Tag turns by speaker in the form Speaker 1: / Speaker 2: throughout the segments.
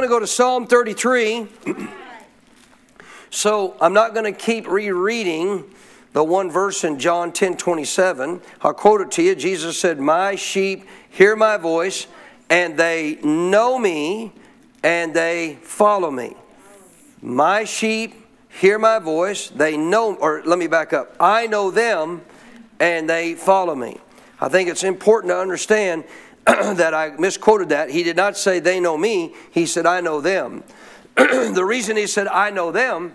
Speaker 1: Going to go to Psalm 33. so I'm not going to keep rereading the one verse in John 10 27. I'll quote it to you. Jesus said, My sheep hear my voice, and they know me, and they follow me. My sheep hear my voice, they know, or let me back up. I know them, and they follow me. I think it's important to understand that I misquoted that. He did not say they know me, he said I know them. the reason he said I know them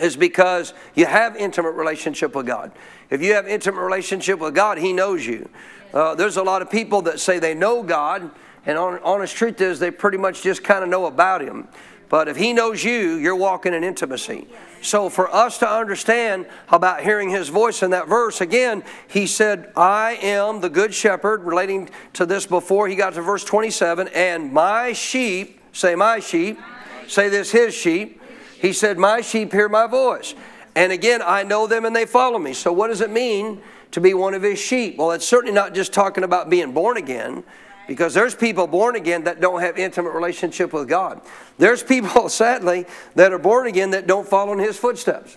Speaker 1: is because you have intimate relationship with God. If you have intimate relationship with God, he knows you. Uh, there's a lot of people that say they know God, and honest truth is they pretty much just kind of know about him. But if he knows you, you're walking in intimacy. So for us to understand about hearing his voice in that verse, again, he said, I am the good shepherd, relating to this before he got to verse 27, and my sheep, say my sheep, say this his sheep. He said, My sheep hear my voice. And again, I know them and they follow me. So what does it mean to be one of his sheep? Well, it's certainly not just talking about being born again. Because there's people born again that don't have intimate relationship with God. There's people, sadly, that are born again that don't follow in His footsteps.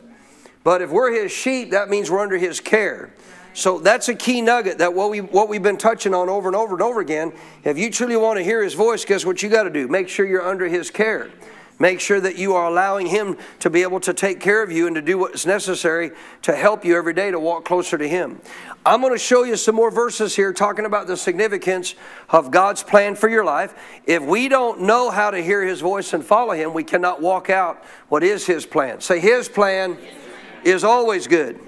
Speaker 1: But if we're His sheep, that means we're under His care. So that's a key nugget that what we what we've been touching on over and over and over again. If you truly want to hear His voice, guess what you got to do? Make sure you're under His care. Make sure that you are allowing Him to be able to take care of you and to do what's necessary to help you every day to walk closer to Him. I'm going to show you some more verses here talking about the significance of God's plan for your life. If we don't know how to hear His voice and follow Him, we cannot walk out what is His plan. Say, His plan is always good.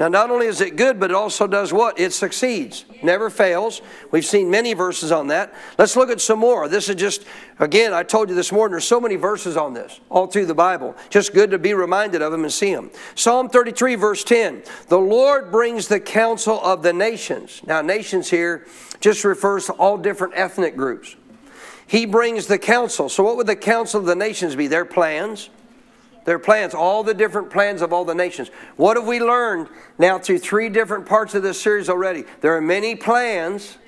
Speaker 1: Now, not only is it good, but it also does what? It succeeds, never fails. We've seen many verses on that. Let's look at some more. This is just, again, I told you this morning, there's so many verses on this, all through the Bible. Just good to be reminded of them and see them. Psalm 33, verse 10 The Lord brings the counsel of the nations. Now, nations here just refers to all different ethnic groups. He brings the counsel. So, what would the counsel of the nations be? Their plans their plans, all the different plans of all the nations. What have we learned now through three different parts of this series already? There are many plans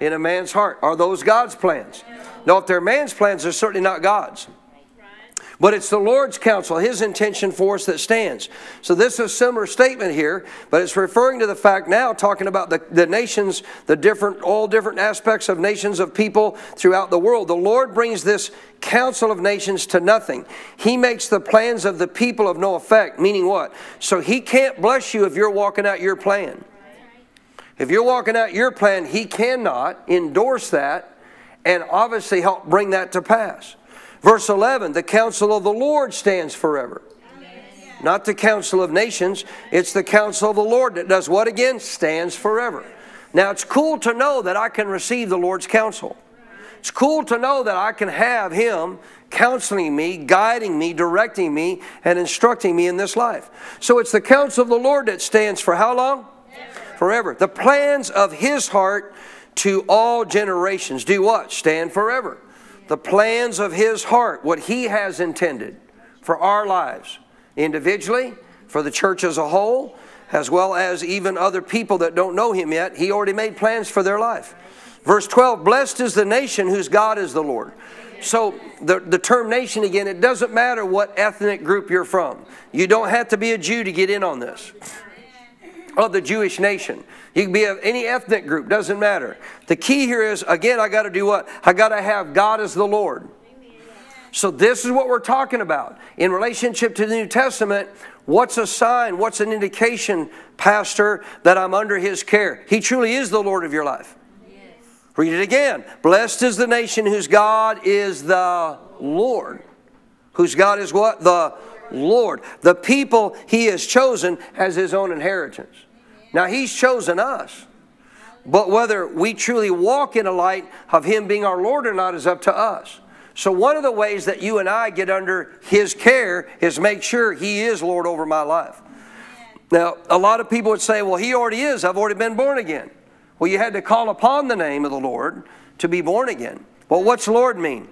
Speaker 1: in a man's heart. Are those God's plans? No, if they're man's plans, they're certainly not God's. But it's the Lord's counsel, His intention for us that stands. So this is a similar statement here, but it's referring to the fact now, talking about the, the nations, the different, all different aspects of nations of people throughout the world. The Lord brings this counsel of nations to nothing. He makes the plans of the people of no effect, meaning what? So He can't bless you if you're walking out your plan. If you're walking out your plan, He cannot endorse that and obviously help bring that to pass. Verse 11 the counsel of the Lord stands forever. Not the counsel of nations, it's the counsel of the Lord that does what again? Stands forever. Now it's cool to know that I can receive the Lord's counsel. It's cool to know that I can have Him counseling me, guiding me, directing me, and instructing me in this life. So it's the counsel of the Lord that stands for how long? Forever. The plans of His heart to all generations do what? Stand forever the plans of His heart, what He has intended for our lives, individually, for the church as a whole, as well as even other people that don't know Him yet. He already made plans for their life. Verse 12 Blessed is the nation whose God is the Lord. So, the, the term nation again, it doesn't matter what ethnic group you're from. You don't have to be a Jew to get in on this. Of the Jewish nation. You can be of any ethnic group, doesn't matter. The key here is, again, I got to do what? I got to have God as the Lord. So, this is what we're talking about. In relationship to the New Testament, what's a sign, what's an indication, Pastor, that I'm under His care? He truly is the Lord of your life. Yes. Read it again. Blessed is the nation whose God is the Lord. Whose God is what? The Lord. The people He has chosen as His own inheritance. Now, He's chosen us. But whether we truly walk in a light of Him being our Lord or not is up to us. So, one of the ways that you and I get under His care is make sure He is Lord over my life. Now, a lot of people would say, well, He already is. I've already been born again. Well, you had to call upon the name of the Lord to be born again. Well, what's Lord mean?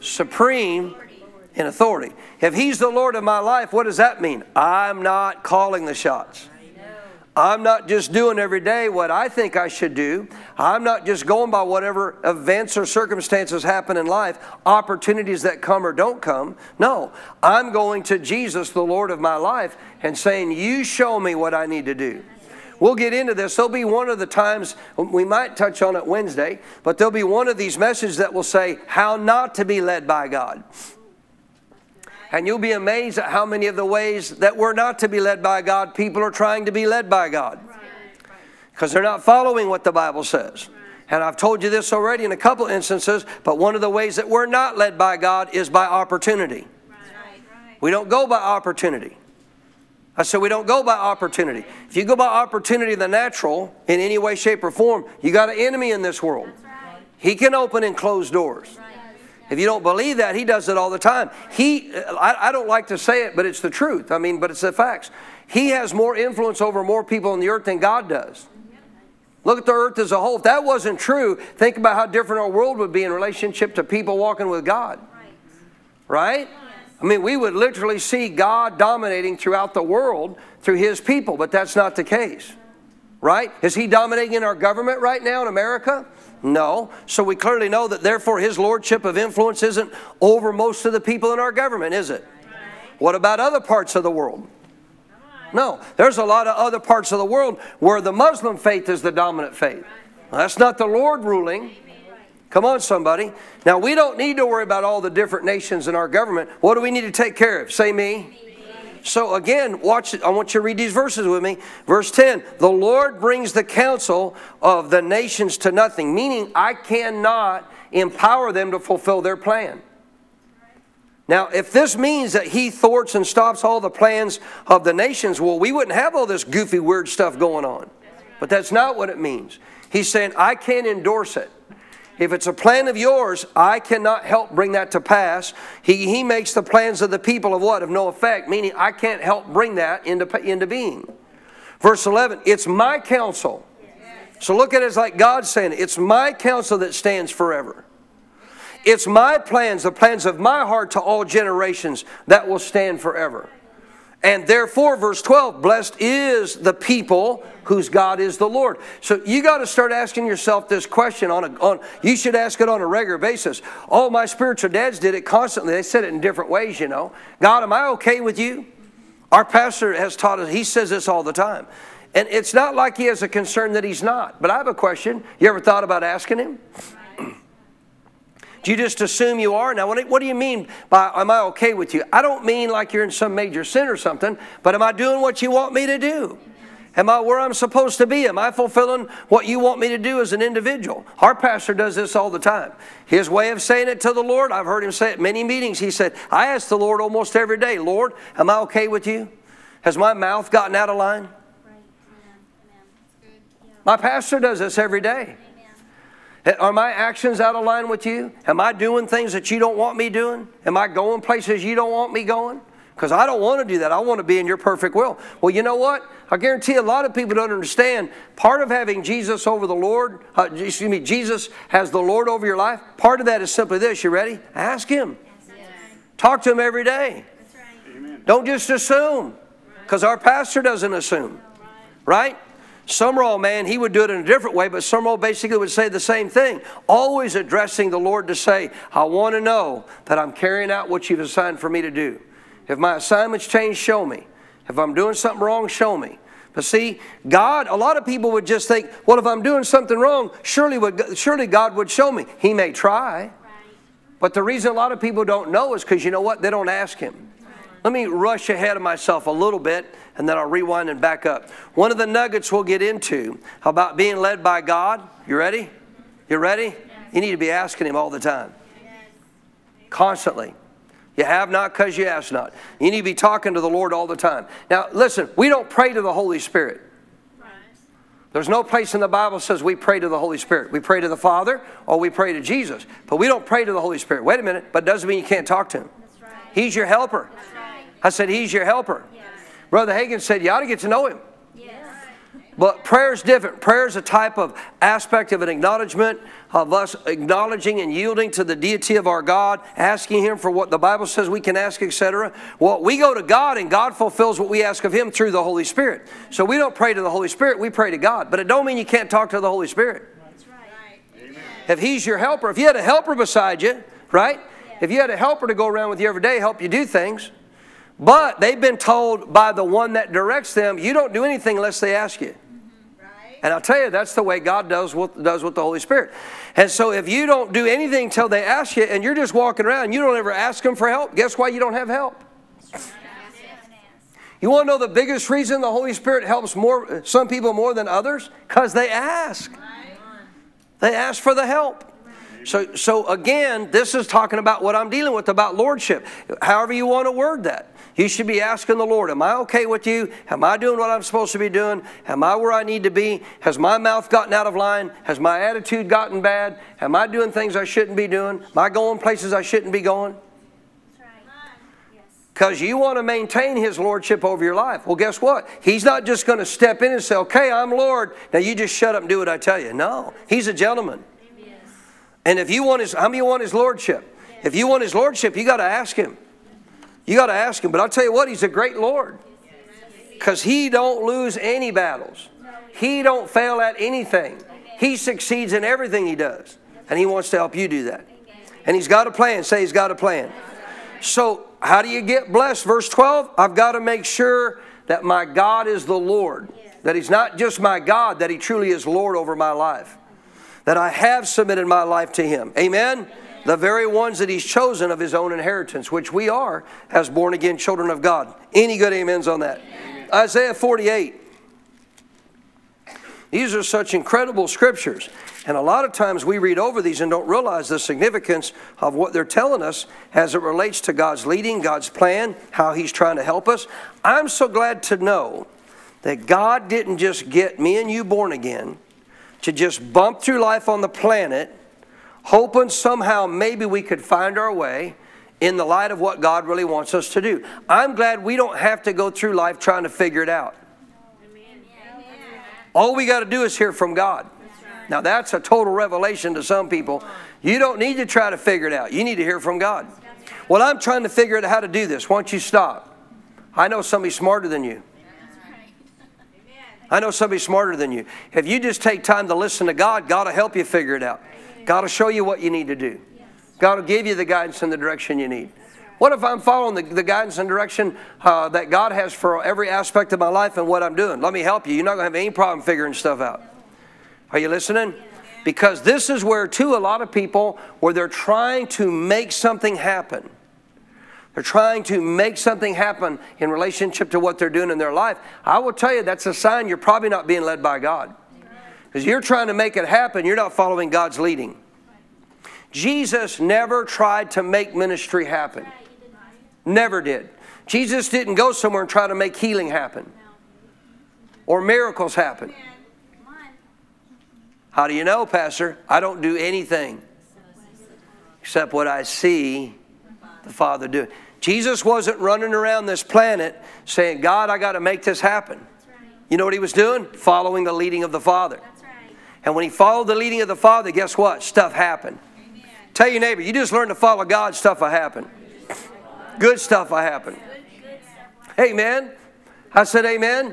Speaker 1: Supreme in authority. If He's the Lord of my life, what does that mean? I'm not calling the shots. I'm not just doing every day what I think I should do. I'm not just going by whatever events or circumstances happen in life, opportunities that come or don't come. No, I'm going to Jesus, the Lord of my life, and saying, You show me what I need to do. We'll get into this. There'll be one of the times, we might touch on it Wednesday, but there'll be one of these messages that will say how not to be led by God. And you'll be amazed at how many of the ways that we're not to be led by God, people are trying to be led by God. Because they're not following what the Bible says. And I've told you this already in a couple instances, but one of the ways that we're not led by God is by opportunity. We don't go by opportunity. I said we don't go by opportunity. If you go by opportunity the natural in any way, shape, or form, you got an enemy in this world. He can open and close doors. If you don't believe that, he does it all the time. He, I, I, don't like to say it, but it's the truth. I mean, but it's the facts. He has more influence over more people on the earth than God does. Look at the earth as a whole. If that wasn't true, think about how different our world would be in relationship to people walking with God. Right? I mean, we would literally see God dominating throughout the world through his people, but that's not the case. Right? Is he dominating in our government right now in America? No. So we clearly know that therefore his lordship of influence isn't over most of the people in our government, is it? What about other parts of the world? No. There's a lot of other parts of the world where the Muslim faith is the dominant faith. Well, that's not the Lord ruling. Come on, somebody. Now, we don't need to worry about all the different nations in our government. What do we need to take care of? Say me. So again, watch. I want you to read these verses with me. Verse 10 The Lord brings the counsel of the nations to nothing, meaning I cannot empower them to fulfill their plan. Now, if this means that he thwarts and stops all the plans of the nations, well, we wouldn't have all this goofy, weird stuff going on. But that's not what it means. He's saying, I can't endorse it. If it's a plan of yours, I cannot help bring that to pass. He, he makes the plans of the people of what? Of no effect, meaning I can't help bring that into, into being. Verse 11, it's my counsel. So look at it as like God saying, it's my counsel that stands forever. It's my plans, the plans of my heart to all generations that will stand forever. And therefore, verse 12, blessed is the people whose God is the Lord. So you got to start asking yourself this question on a on you should ask it on a regular basis. All my spiritual dads did it constantly. They said it in different ways, you know. God, am I okay with you? Our pastor has taught us, he says this all the time. And it's not like he has a concern that he's not. But I have a question. You ever thought about asking him? Do you just assume you are? Now, what do you mean by am I okay with you? I don't mean like you're in some major sin or something, but am I doing what you want me to do? Am I where I'm supposed to be? Am I fulfilling what you want me to do as an individual? Our pastor does this all the time. His way of saying it to the Lord, I've heard him say it many meetings. He said, I ask the Lord almost every day, Lord, am I okay with you? Has my mouth gotten out of line? My pastor does this every day. Are my actions out of line with you? Am I doing things that you don't want me doing? Am I going places you don't want me going? Because I don't want to do that. I want to be in your perfect will. Well, you know what? I guarantee a lot of people don't understand. Part of having Jesus over the Lord, uh, excuse me, Jesus has the Lord over your life. Part of that is simply this. You ready? Ask Him. Talk to Him every day. Don't just assume, because our pastor doesn't assume, right? Sumrall, man, he would do it in a different way, but Sumrall basically would say the same thing, always addressing the Lord to say, I want to know that I'm carrying out what you've assigned for me to do. If my assignment's changed, show me. If I'm doing something wrong, show me. But see, God, a lot of people would just think, well, if I'm doing something wrong, surely, would, surely God would show me. He may try. But the reason a lot of people don't know is because you know what? They don't ask Him. Let me rush ahead of myself a little bit and then I'll rewind and back up. One of the nuggets we'll get into about being led by God. You ready? You ready? You need to be asking Him all the time, constantly. You have not because you ask not. You need to be talking to the Lord all the time. Now, listen, we don't pray to the Holy Spirit. There's no place in the Bible says we pray to the Holy Spirit. We pray to the Father or we pray to Jesus. But we don't pray to the Holy Spirit. Wait a minute, but it doesn't mean you can't talk to him. He's your helper. I said, He's your helper. Yes. Brother Hagin said, You ought to get to know him. Yes. But prayer is different. Prayer is a type of aspect of an acknowledgement of us acknowledging and yielding to the deity of our God, asking Him for what the Bible says we can ask, etc. Well, we go to God and God fulfills what we ask of Him through the Holy Spirit. So we don't pray to the Holy Spirit, we pray to God. But it don't mean you can't talk to the Holy Spirit. If He's your helper, if you had a helper beside you, right? If you had a helper to go around with you every day, help you do things, but they've been told by the one that directs them, you don't do anything unless they ask you. And I'll tell you, that's the way God does with, does with the Holy Spirit. And so if you don't do anything until they ask you and you're just walking around and you don't ever ask them for help, guess why you don't have help? You want to know the biggest reason the Holy Spirit helps more some people more than others? Because they ask. They ask for the help. So, so again, this is talking about what I'm dealing with about lordship. However you want to word that. You should be asking the Lord, Am I okay with you? Am I doing what I'm supposed to be doing? Am I where I need to be? Has my mouth gotten out of line? Has my attitude gotten bad? Am I doing things I shouldn't be doing? Am I going places I shouldn't be going? Because you want to maintain His Lordship over your life. Well, guess what? He's not just going to step in and say, Okay, I'm Lord. Now you just shut up and do what I tell you. No, He's a gentleman. And if you want His, how many want His Lordship? If you want His Lordship, you got to ask Him. You got to ask him. But I'll tell you what, he's a great Lord. Because he don't lose any battles. He don't fail at anything. He succeeds in everything he does. And he wants to help you do that. And he's got a plan. Say he's got a plan. So how do you get blessed? Verse 12, I've got to make sure that my God is the Lord. That he's not just my God, that he truly is Lord over my life. That I have submitted my life to him. Amen? the very ones that he's chosen of his own inheritance, which we are as born again children of God. Any good amens on that? Amen. Isaiah 48. These are such incredible scriptures. And a lot of times we read over these and don't realize the significance of what they're telling us as it relates to God's leading, God's plan, how He's trying to help us. I'm so glad to know that God didn't just get me and you born again to just bump through life on the planet hoping somehow maybe we could find our way in the light of what God really wants us to do. I'm glad we don't have to go through life trying to figure it out. All we got to do is hear from God. Now, that's a total revelation to some people. You don't need to try to figure it out, you need to hear from God. Well, I'm trying to figure out how to do this. Why don't you stop? I know somebody smarter than you. I know somebody smarter than you. If you just take time to listen to God, God will help you figure it out. God will show you what you need to do. God will give you the guidance and the direction you need. What if I'm following the, the guidance and direction uh, that God has for every aspect of my life and what I'm doing? Let me help you. You're not going to have any problem figuring stuff out. Are you listening? Because this is where, too, a lot of people, where they're trying to make something happen. They're trying to make something happen in relationship to what they're doing in their life. I will tell you that's a sign you're probably not being led by God. Because you're trying to make it happen, you're not following God's leading. Jesus never tried to make ministry happen. Never did. Jesus didn't go somewhere and try to make healing happen or miracles happen. How do you know, Pastor? I don't do anything except what I see the Father do. Jesus wasn't running around this planet saying, God, I got to make this happen. You know what he was doing? Following the leading of the Father. And when he followed the leading of the Father, guess what? Stuff happened. Amen. Tell your neighbor, you just learn to follow God, stuff will happen. Good stuff will happen. Amen. I said amen.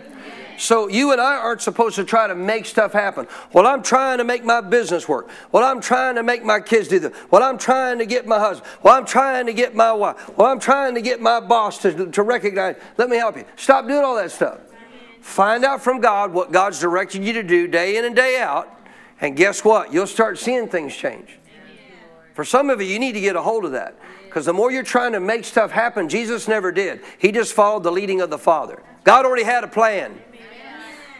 Speaker 1: So you and I aren't supposed to try to make stuff happen. Well, I'm trying to make my business work. Well, I'm trying to make my kids do this. Well, I'm trying to get my husband. Well, I'm trying to get my wife. Well, I'm trying to get my boss to, to recognize. Let me help you. Stop doing all that stuff. Find out from God what God's directed you to do day in and day out and guess what? You'll start seeing things change. For some of you, you need to get a hold of that. Because the more you're trying to make stuff happen, Jesus never did. He just followed the leading of the Father. God already had a plan.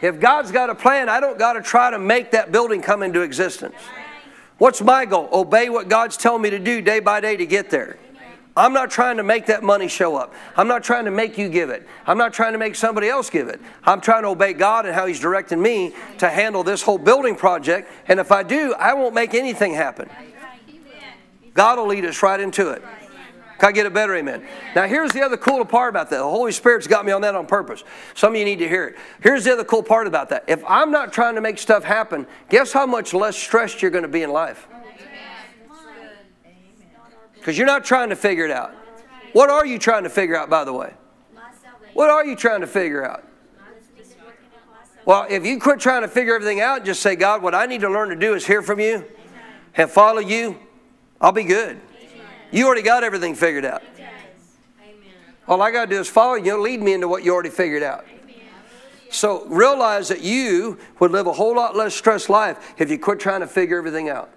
Speaker 1: If God's got a plan, I don't got to try to make that building come into existence. What's my goal? Obey what God's telling me to do day by day to get there. I'm not trying to make that money show up. I'm not trying to make you give it. I'm not trying to make somebody else give it. I'm trying to obey God and how He's directing me to handle this whole building project. And if I do, I won't make anything happen. God will lead us right into it. Can I get a better amen? Now, here's the other cool part about that. The Holy Spirit's got me on that on purpose. Some of you need to hear it. Here's the other cool part about that. If I'm not trying to make stuff happen, guess how much less stressed you're going to be in life? Because you're not trying to figure it out. What are you trying to figure out, by the way? What are you trying to figure out? Well, if you quit trying to figure everything out, just say, God, what I need to learn to do is hear from you and follow you, I'll be good. You already got everything figured out. All I got to do is follow you, lead me into what you already figured out. So realize that you would live a whole lot less stressed life if you quit trying to figure everything out.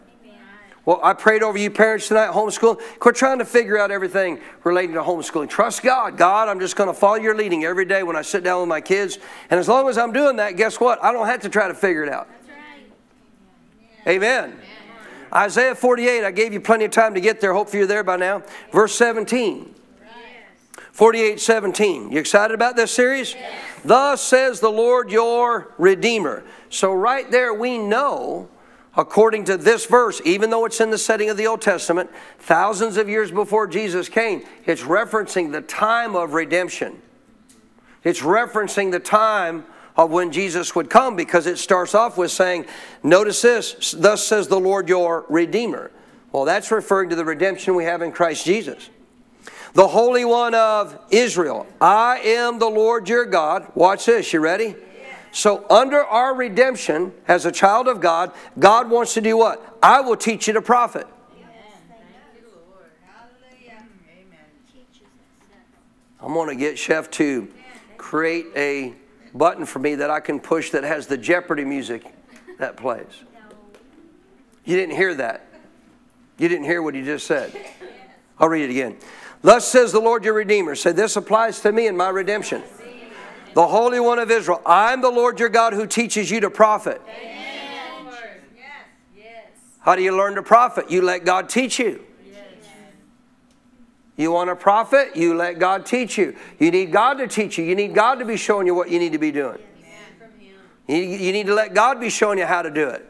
Speaker 1: Well, I prayed over you parents tonight, homeschool. Quit trying to figure out everything relating to homeschooling. Trust God. God, I'm just going to follow your leading every day when I sit down with my kids. And as long as I'm doing that, guess what? I don't have to try to figure it out. Amen. Amen. Isaiah 48, I gave you plenty of time to get there. Hopefully you're there by now. Verse 17. 48 17. You excited about this series? Yes. Thus says the Lord your Redeemer. So, right there, we know, according to this verse, even though it's in the setting of the Old Testament, thousands of years before Jesus came, it's referencing the time of redemption. It's referencing the time of when Jesus would come because it starts off with saying, Notice this, thus says the Lord your Redeemer. Well, that's referring to the redemption we have in Christ Jesus. The Holy One of Israel. I am the Lord your God. Watch this, you ready? So, under our redemption as a child of God, God wants to do what? I will teach you to profit. I'm going to get Chef to create a button for me that I can push that has the Jeopardy music that plays. You didn't hear that. You didn't hear what he just said. I'll read it again. Thus says the Lord your Redeemer. Say, this applies to me in my redemption. The Holy One of Israel. I'm the Lord your God who teaches you to profit. How do you learn to profit? You let God teach you. You want a profit? You let God teach you. You need God to teach you. You need God to be showing you what you need to be doing. You need to let God be showing you how to do it.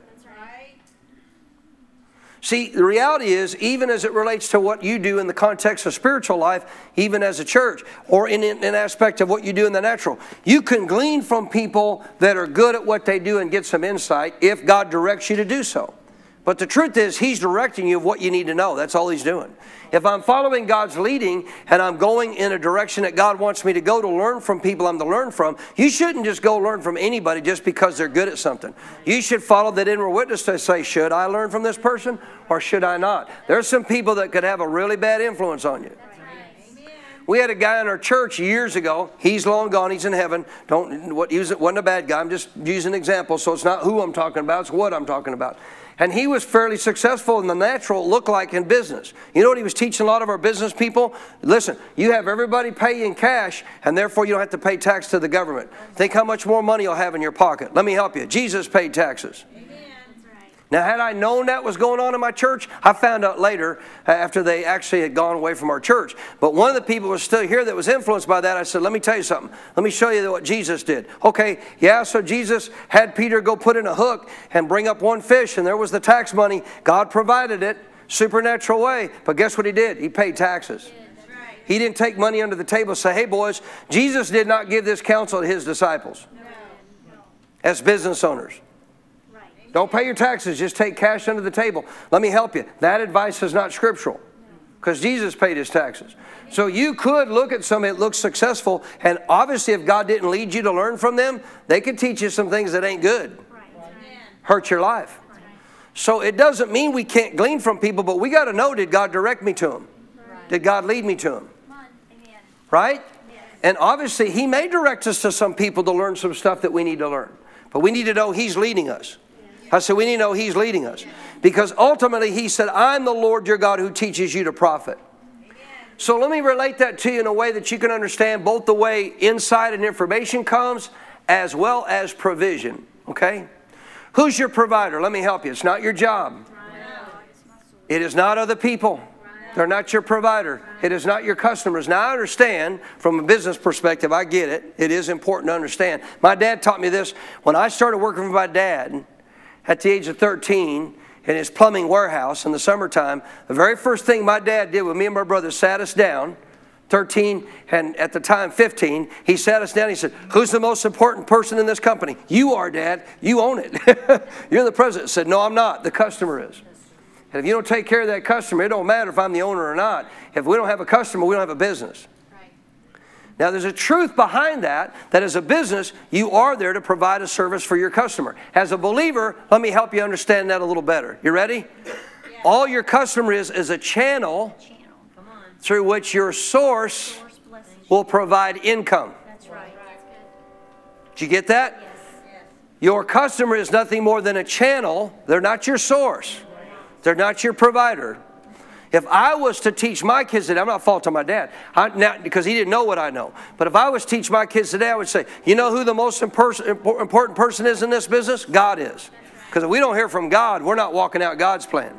Speaker 1: See, the reality is, even as it relates to what you do in the context of spiritual life, even as a church, or in an aspect of what you do in the natural, you can glean from people that are good at what they do and get some insight if God directs you to do so. But the truth is, He's directing you of what you need to know. That's all He's doing. If I'm following God's leading and I'm going in a direction that God wants me to go to learn from people I'm to learn from, you shouldn't just go learn from anybody just because they're good at something. You should follow that inward witness to say, should I learn from this person or should I not? There's some people that could have a really bad influence on you. We had a guy in our church years ago. He's long gone. He's in heaven. Don't what he was, wasn't a bad guy. I'm just using an example, so it's not who I'm talking about. It's what I'm talking about. And he was fairly successful in the natural, look like in business. You know what he was teaching a lot of our business people? Listen, you have everybody pay in cash, and therefore you don't have to pay tax to the government. Think how much more money you'll have in your pocket. Let me help you. Jesus paid taxes. Now, had I known that was going on in my church, I found out later uh, after they actually had gone away from our church. But one of the people was still here that was influenced by that. I said, Let me tell you something. Let me show you what Jesus did. Okay, yeah, so Jesus had Peter go put in a hook and bring up one fish, and there was the tax money. God provided it, supernatural way. But guess what he did? He paid taxes. He didn't take money under the table and say, Hey, boys, Jesus did not give this counsel to his disciples as business owners. Don't pay your taxes, just take cash under the table. Let me help you. That advice is not scriptural because Jesus paid his taxes. So you could look at somebody that looks successful, and obviously, if God didn't lead you to learn from them, they could teach you some things that ain't good, hurt your life. So it doesn't mean we can't glean from people, but we got to know did God direct me to them? Did God lead me to them? Right? And obviously, He may direct us to some people to learn some stuff that we need to learn, but we need to know He's leading us. I said, we need to know He's leading us. Because ultimately, He said, I'm the Lord your God who teaches you to profit. So let me relate that to you in a way that you can understand both the way insight and information comes as well as provision. Okay? Who's your provider? Let me help you. It's not your job, it is not other people, They're not your provider. It is not your customers. Now, I understand from a business perspective, I get it. It is important to understand. My dad taught me this. When I started working for my dad at the age of 13 in his plumbing warehouse in the summertime, the very first thing my dad did with me and my brother sat us down 13 and at the time 15 he sat us down. He said who's the most important person in this company? You are dad. You own it. You're the president. Said no i'm not. The customer is. And if you don't take care of that customer it don't matter if i'm the owner or not. If we don't have a customer we don't have a business now there's a truth behind that that as a business you are there to provide a service for your customer as a believer let me help you understand that a little better you ready yeah. all your customer is is a channel through which your source will provide income. That's right. Did you get that? Your customer is nothing more than a channel. They're not your source. They're not your provider. If I was to teach my kids today, I'm not faulting my dad I, now, because he didn't know what I know. But if I was to teach my kids today, I would say, you know who the most important person is in this business? God is. Because if we don't hear from God, we're not walking out God's plan.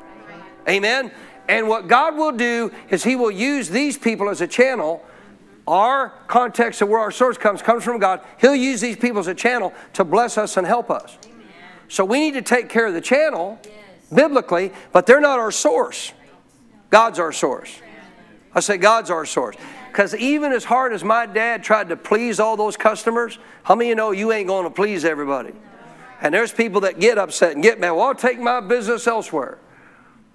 Speaker 1: Amen? And what God will do is He will use these people as a channel. Our context of where our source comes comes from God. He'll use these people as a channel to bless us and help us. Amen. So we need to take care of the channel yes. biblically, but they're not our source. God's our source. I say God's our source. Because even as hard as my dad tried to please all those customers, how many of you know you ain't going to please everybody? And there's people that get upset and get mad. Well, I'll take my business elsewhere.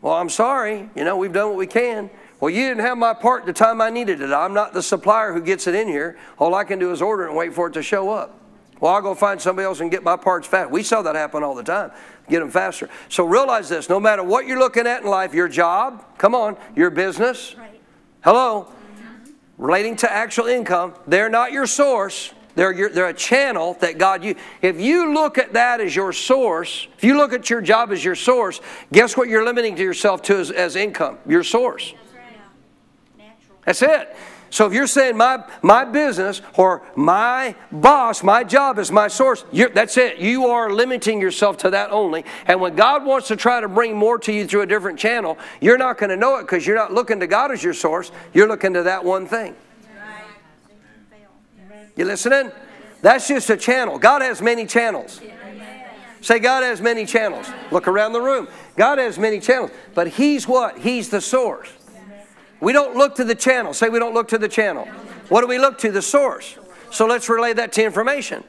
Speaker 1: Well, I'm sorry. You know, we've done what we can. Well, you didn't have my part the time I needed it. I'm not the supplier who gets it in here. All I can do is order it and wait for it to show up. Well, I'll go find somebody else and get my parts fast. We saw that happen all the time. Get them faster. So realize this no matter what you're looking at in life, your job, come on, your business, right. hello, mm-hmm. relating to actual income, they're not your source. They're, your, they're a channel that God you. If you look at that as your source, if you look at your job as your source, guess what you're limiting to yourself to as, as income? Your source. That's it. So if you're saying my my business or my boss, my job is my source, that's it. You are limiting yourself to that only. And when God wants to try to bring more to you through a different channel, you're not going to know it because you're not looking to God as your source. You're looking to that one thing. You listening? That's just a channel. God has many channels. Say, God has many channels. Look around the room. God has many channels. But He's what? He's the source. We don't look to the channel. Say, we don't look to the channel. What do we look to? The source. So let's relay that to information.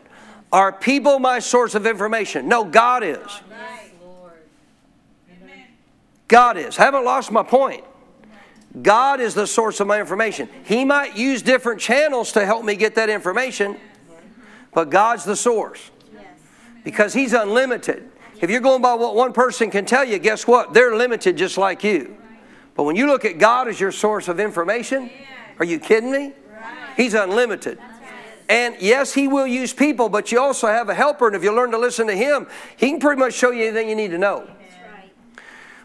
Speaker 1: Are people my source of information? No, God is. God is. I haven't lost my point. God is the source of my information. He might use different channels to help me get that information, but God's the source because He's unlimited. If you're going by what one person can tell you, guess what? They're limited just like you. But when you look at God as your source of information, are you kidding me? He's unlimited. And yes, He will use people, but you also have a helper, and if you learn to listen to Him, He can pretty much show you anything you need to know.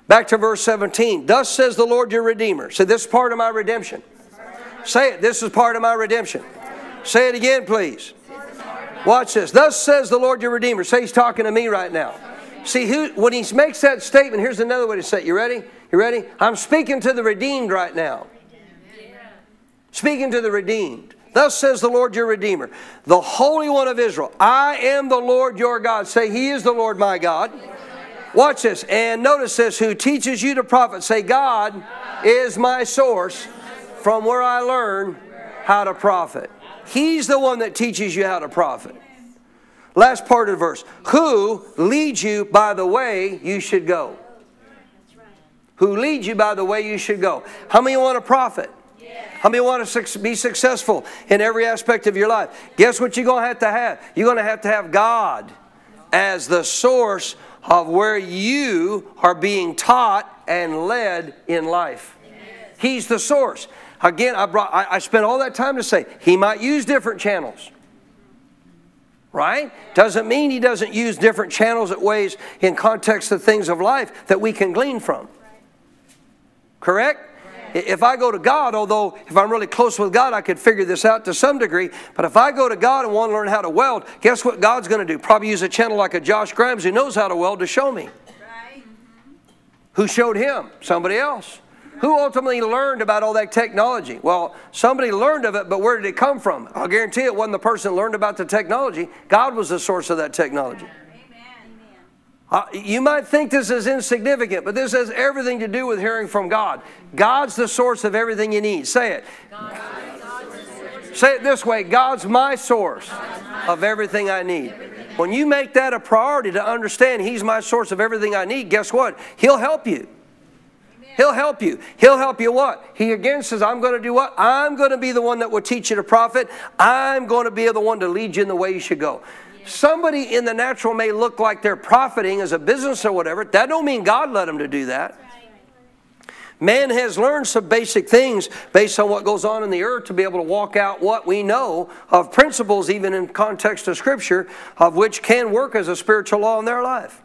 Speaker 1: Back to verse 17. Thus says the Lord your Redeemer. Say, this is part of my redemption. Say it. This is part of my redemption. Say it again, please. Watch this. Thus says the Lord your Redeemer. Say he's talking to me right now. See, who, when he makes that statement, here's another way to say it. You ready? You ready? I'm speaking to the redeemed right now. Speaking to the redeemed. Thus says the Lord your Redeemer, the Holy One of Israel. I am the Lord your God. Say, He is the Lord my God. Watch this. And notice this who teaches you to profit. Say, God is my source from where I learn how to profit. He's the one that teaches you how to profit. Last part of the verse. Who leads you by the way you should go? Who leads you by the way you should go? How many want to profit? How many want to be successful in every aspect of your life? Guess what you're going to have to have? You're going to have to have God as the source of where you are being taught and led in life. He's the source. Again, I, brought, I, I spent all that time to say he might use different channels. Right? Doesn't mean he doesn't use different channels at ways in context of things of life that we can glean from. Correct? If I go to God, although if I'm really close with God, I could figure this out to some degree. But if I go to God and want to learn how to weld, guess what God's going to do? Probably use a channel like a Josh Grimes who knows how to weld to show me. Right. Who showed him? Somebody else. Who ultimately learned about all that technology? Well, somebody learned of it, but where did it come from? I'll guarantee it wasn't the person that learned about the technology. God was the source of that technology. Uh, you might think this is insignificant, but this has everything to do with hearing from God. God's the source of everything you need. Say it. Say it this way God's my source of everything I need. When you make that a priority to understand He's my source of everything I need, guess what? He'll help you. He'll help you. He'll help you what? He again says, I'm going to do what? I'm going to be the one that will teach you to profit. I'm going to be the one to lead you in the way you should go. Somebody in the natural may look like they're profiting as a business or whatever. That don't mean God led them to do that. Man has learned some basic things based on what goes on in the earth to be able to walk out what we know of principles, even in context of Scripture, of which can work as a spiritual law in their life.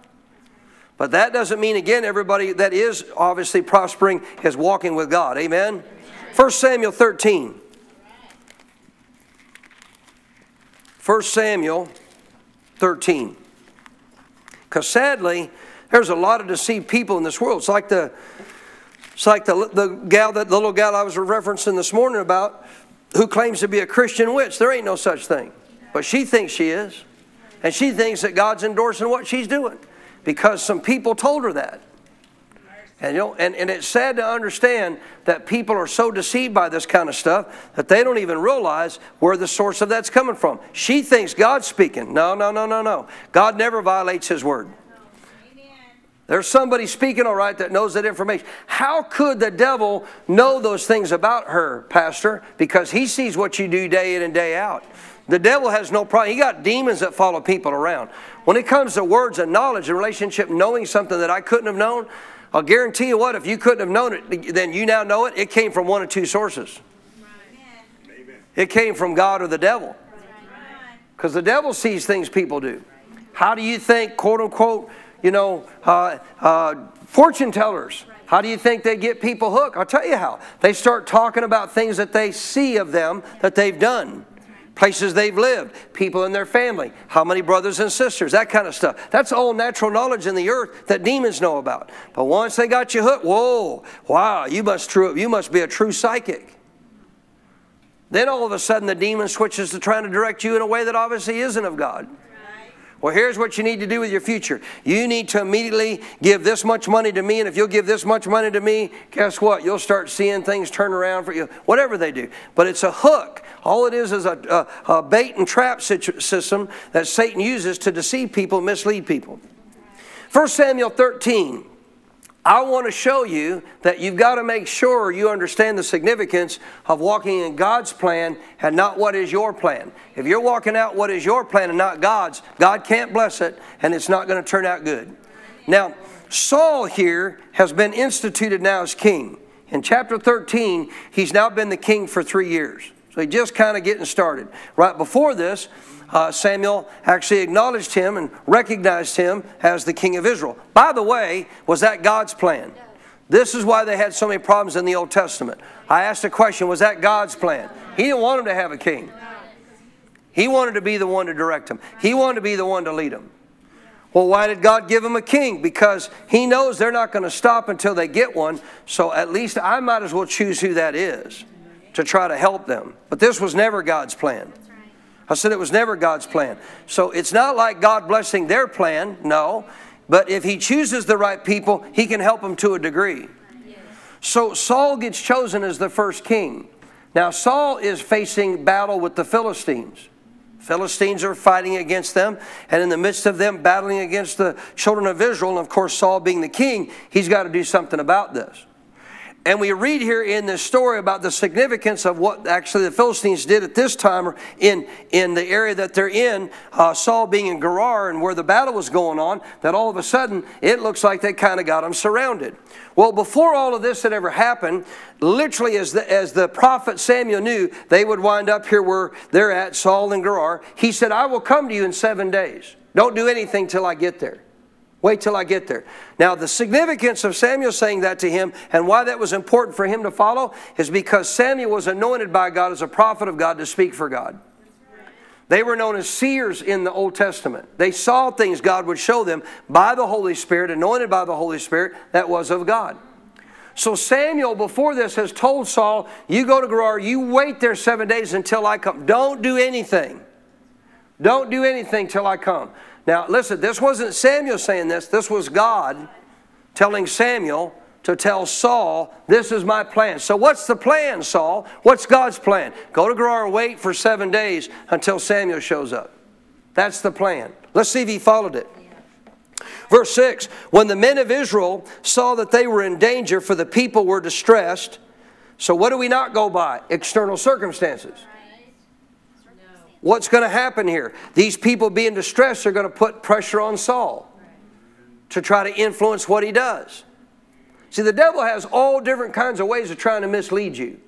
Speaker 1: But that doesn't mean, again, everybody that is obviously prospering is walking with God. Amen? 1 Samuel 13. 1 Samuel 13. Because sadly, there's a lot of deceived people in this world. It's like the, it's like the, the gal, that the little gal I was referencing this morning about, who claims to be a Christian witch. There ain't no such thing. But she thinks she is. And she thinks that God's endorsing what she's doing because some people told her that. And, you know, and, and it's sad to understand that people are so deceived by this kind of stuff that they don't even realize where the source of that's coming from. She thinks God's speaking. No, no, no, no, no. God never violates His word. There's somebody speaking, all right, that knows that information. How could the devil know those things about her, Pastor? Because he sees what you do day in and day out. The devil has no problem. He got demons that follow people around. When it comes to words and knowledge and relationship, knowing something that I couldn't have known, I'll guarantee you what, if you couldn't have known it, then you now know it. It came from one of two sources. It came from God or the devil. Because the devil sees things people do. How do you think, quote unquote, you know, uh, uh, fortune tellers, how do you think they get people hooked? I'll tell you how. They start talking about things that they see of them that they've done places they've lived, people in their family, how many brothers and sisters, that kind of stuff. That's all natural knowledge in the earth that demons know about. But once they got you hooked, whoa, wow, you must true, you must be a true psychic. Then all of a sudden the demon switches to trying to direct you in a way that obviously isn't of God. Well, here's what you need to do with your future. You need to immediately give this much money to me, and if you'll give this much money to me, guess what? You'll start seeing things turn around for you, whatever they do. But it's a hook. All it is is a, a, a bait and trap system that Satan uses to deceive people, mislead people. 1 Samuel 13. I want to show you that you've got to make sure you understand the significance of walking in God's plan and not what is your plan. If you're walking out what is your plan and not God's, God can't bless it and it's not going to turn out good. Now, Saul here has been instituted now as king. In chapter 13, he's now been the king for three years. So he's just kind of getting started. Right before this, uh, Samuel actually acknowledged him and recognized him as the king of Israel. By the way, was that God's plan? This is why they had so many problems in the Old Testament. I asked a question Was that God's plan? He didn't want him to have a king, he wanted to be the one to direct him, he wanted to be the one to lead him. Well, why did God give him a king? Because he knows they're not going to stop until they get one. So at least I might as well choose who that is to try to help them. But this was never God's plan. I said it was never God's plan. So it's not like God blessing their plan, no. But if He chooses the right people, He can help them to a degree. So Saul gets chosen as the first king. Now, Saul is facing battle with the Philistines. Philistines are fighting against them, and in the midst of them battling against the children of Israel, and of course, Saul being the king, he's got to do something about this. And we read here in this story about the significance of what actually the Philistines did at this time in, in the area that they're in, uh, Saul being in Gerar and where the battle was going on, that all of a sudden it looks like they kind of got them surrounded. Well, before all of this had ever happened, literally as the, as the prophet Samuel knew they would wind up here where they're at, Saul and Gerar, he said, I will come to you in seven days. Don't do anything till I get there. Wait till I get there. Now, the significance of Samuel saying that to him and why that was important for him to follow is because Samuel was anointed by God as a prophet of God to speak for God. They were known as seers in the Old Testament. They saw things God would show them by the Holy Spirit, anointed by the Holy Spirit, that was of God. So Samuel, before this, has told Saul, You go to Gerar, you wait there seven days until I come. Don't do anything. Don't do anything till I come. Now, listen, this wasn't Samuel saying this, this was God telling Samuel to tell Saul, This is my plan. So, what's the plan, Saul? What's God's plan? Go to Gerar and wait for seven days until Samuel shows up. That's the plan. Let's see if he followed it. Verse 6 When the men of Israel saw that they were in danger, for the people were distressed. So, what do we not go by? External circumstances. What's going to happen here? These people being distressed are going to put pressure on Saul to try to influence what he does. See, the devil has all different kinds of ways of trying to mislead you.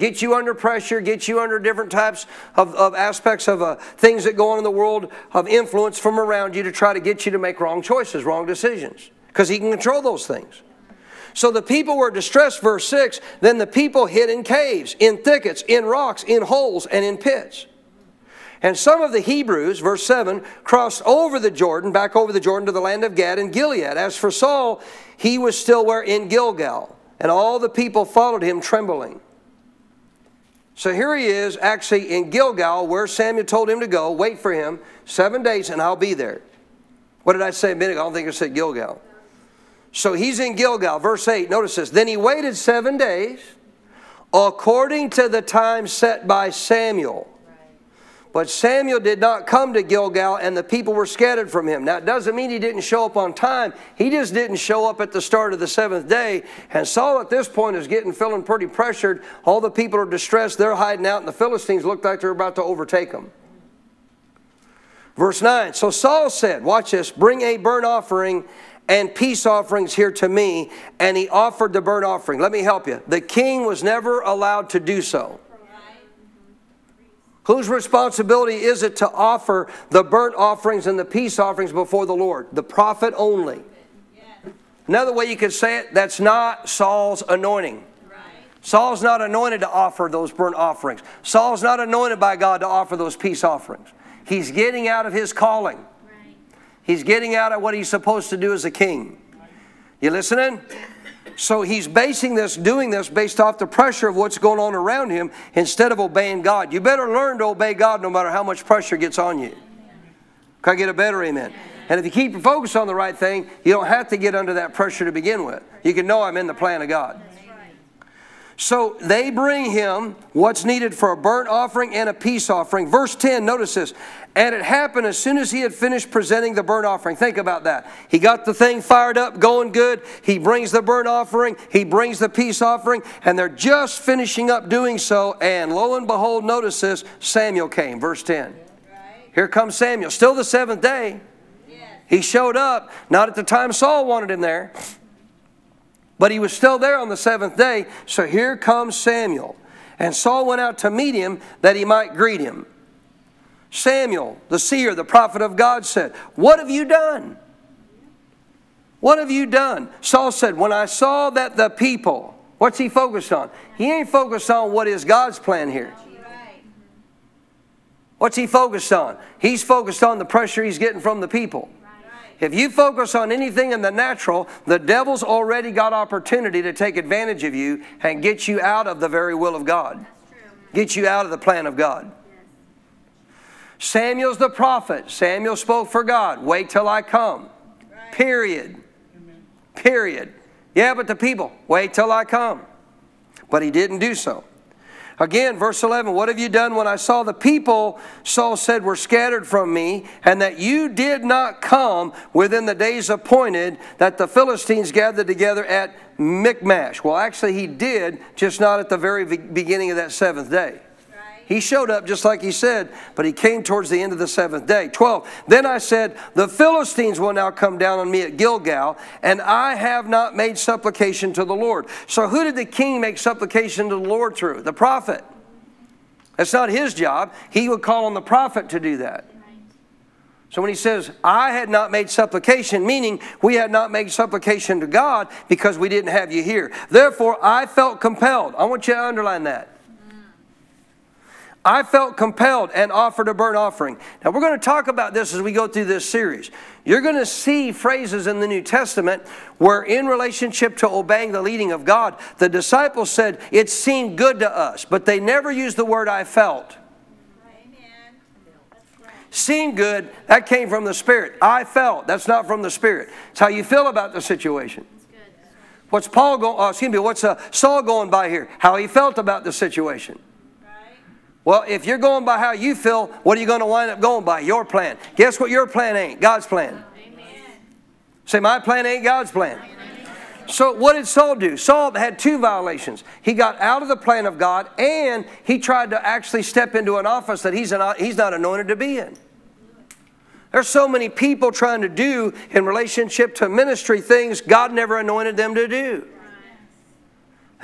Speaker 1: Get you under pressure, get you under different types of, of aspects of uh, things that go on in the world of influence from around you to try to get you to make wrong choices, wrong decisions, because he can control those things. So the people were distressed, verse 6. Then the people hid in caves, in thickets, in rocks, in holes, and in pits. And some of the Hebrews, verse 7, crossed over the Jordan, back over the Jordan to the land of Gad and Gilead. As for Saul, he was still where? In Gilgal. And all the people followed him trembling. So here he is, actually in Gilgal, where Samuel told him to go. Wait for him seven days, and I'll be there. What did I say a minute ago? I don't think I said Gilgal. So he's in Gilgal. Verse 8, notice this. Then he waited seven days according to the time set by Samuel. But Samuel did not come to Gilgal, and the people were scattered from him. Now, it doesn't mean he didn't show up on time. He just didn't show up at the start of the seventh day. And Saul, at this point, is getting feeling pretty pressured. All the people are distressed. They're hiding out, and the Philistines look like they're about to overtake them. Verse 9 So Saul said, Watch this, bring a burnt offering and peace offerings here to me. And he offered the burnt offering. Let me help you. The king was never allowed to do so. Whose responsibility is it to offer the burnt offerings and the peace offerings before the Lord? The prophet only. Another way you could say it, that's not Saul's anointing. Saul's not anointed to offer those burnt offerings. Saul's not anointed by God to offer those peace offerings. He's getting out of his calling. He's getting out of what he's supposed to do as a king. You listening? So he's basing this, doing this based off the pressure of what's going on around him instead of obeying God. You better learn to obey God no matter how much pressure gets on you. Can I get a better amen? And if you keep your focus on the right thing, you don't have to get under that pressure to begin with. You can know I'm in the plan of God. So they bring him what's needed for a burnt offering and a peace offering. Verse 10, notice this. And it happened as soon as he had finished presenting the burnt offering. Think about that. He got the thing fired up, going good. He brings the burnt offering, he brings the peace offering, and they're just finishing up doing so. And lo and behold, notice this Samuel came. Verse 10. Here comes Samuel. Still the seventh day. He showed up, not at the time Saul wanted him there. But he was still there on the seventh day. So here comes Samuel. And Saul went out to meet him that he might greet him. Samuel, the seer, the prophet of God, said, What have you done? What have you done? Saul said, When I saw that the people, what's he focused on? He ain't focused on what is God's plan here. What's he focused on? He's focused on the pressure he's getting from the people. If you focus on anything in the natural, the devil's already got opportunity to take advantage of you and get you out of the very will of God. Get you out of the plan of God. Samuel's the prophet. Samuel spoke for God. Wait till I come. Period. Period. Yeah, but the people, wait till I come. But he didn't do so. Again, verse 11, what have you done when I saw the people, Saul said, were scattered from me, and that you did not come within the days appointed that the Philistines gathered together at Michmash? Well, actually, he did, just not at the very beginning of that seventh day. He showed up just like he said, but he came towards the end of the seventh day. 12. Then I said, The Philistines will now come down on me at Gilgal, and I have not made supplication to the Lord. So who did the king make supplication to the Lord through? The prophet. That's not his job. He would call on the prophet to do that. So when he says, I had not made supplication, meaning we had not made supplication to God because we didn't have you here. Therefore, I felt compelled. I want you to underline that. I felt compelled and offered a burnt offering. Now, we're going to talk about this as we go through this series. You're going to see phrases in the New Testament where, in relationship to obeying the leading of God, the disciples said, It seemed good to us, but they never used the word I felt. Seemed good, that came from the Spirit. I felt, that's not from the Spirit. It's how you feel about the situation. What's Paul going, uh, excuse me, what's uh, Saul going by here? How he felt about the situation. Well, if you're going by how you feel, what are you going to wind up going by? Your plan. Guess what your plan ain't? God's plan. Amen. Say, my plan ain't God's plan. Amen. So, what did Saul do? Saul had two violations. He got out of the plan of God and he tried to actually step into an office that he's not, he's not anointed to be in. There's so many people trying to do in relationship to ministry things God never anointed them to do.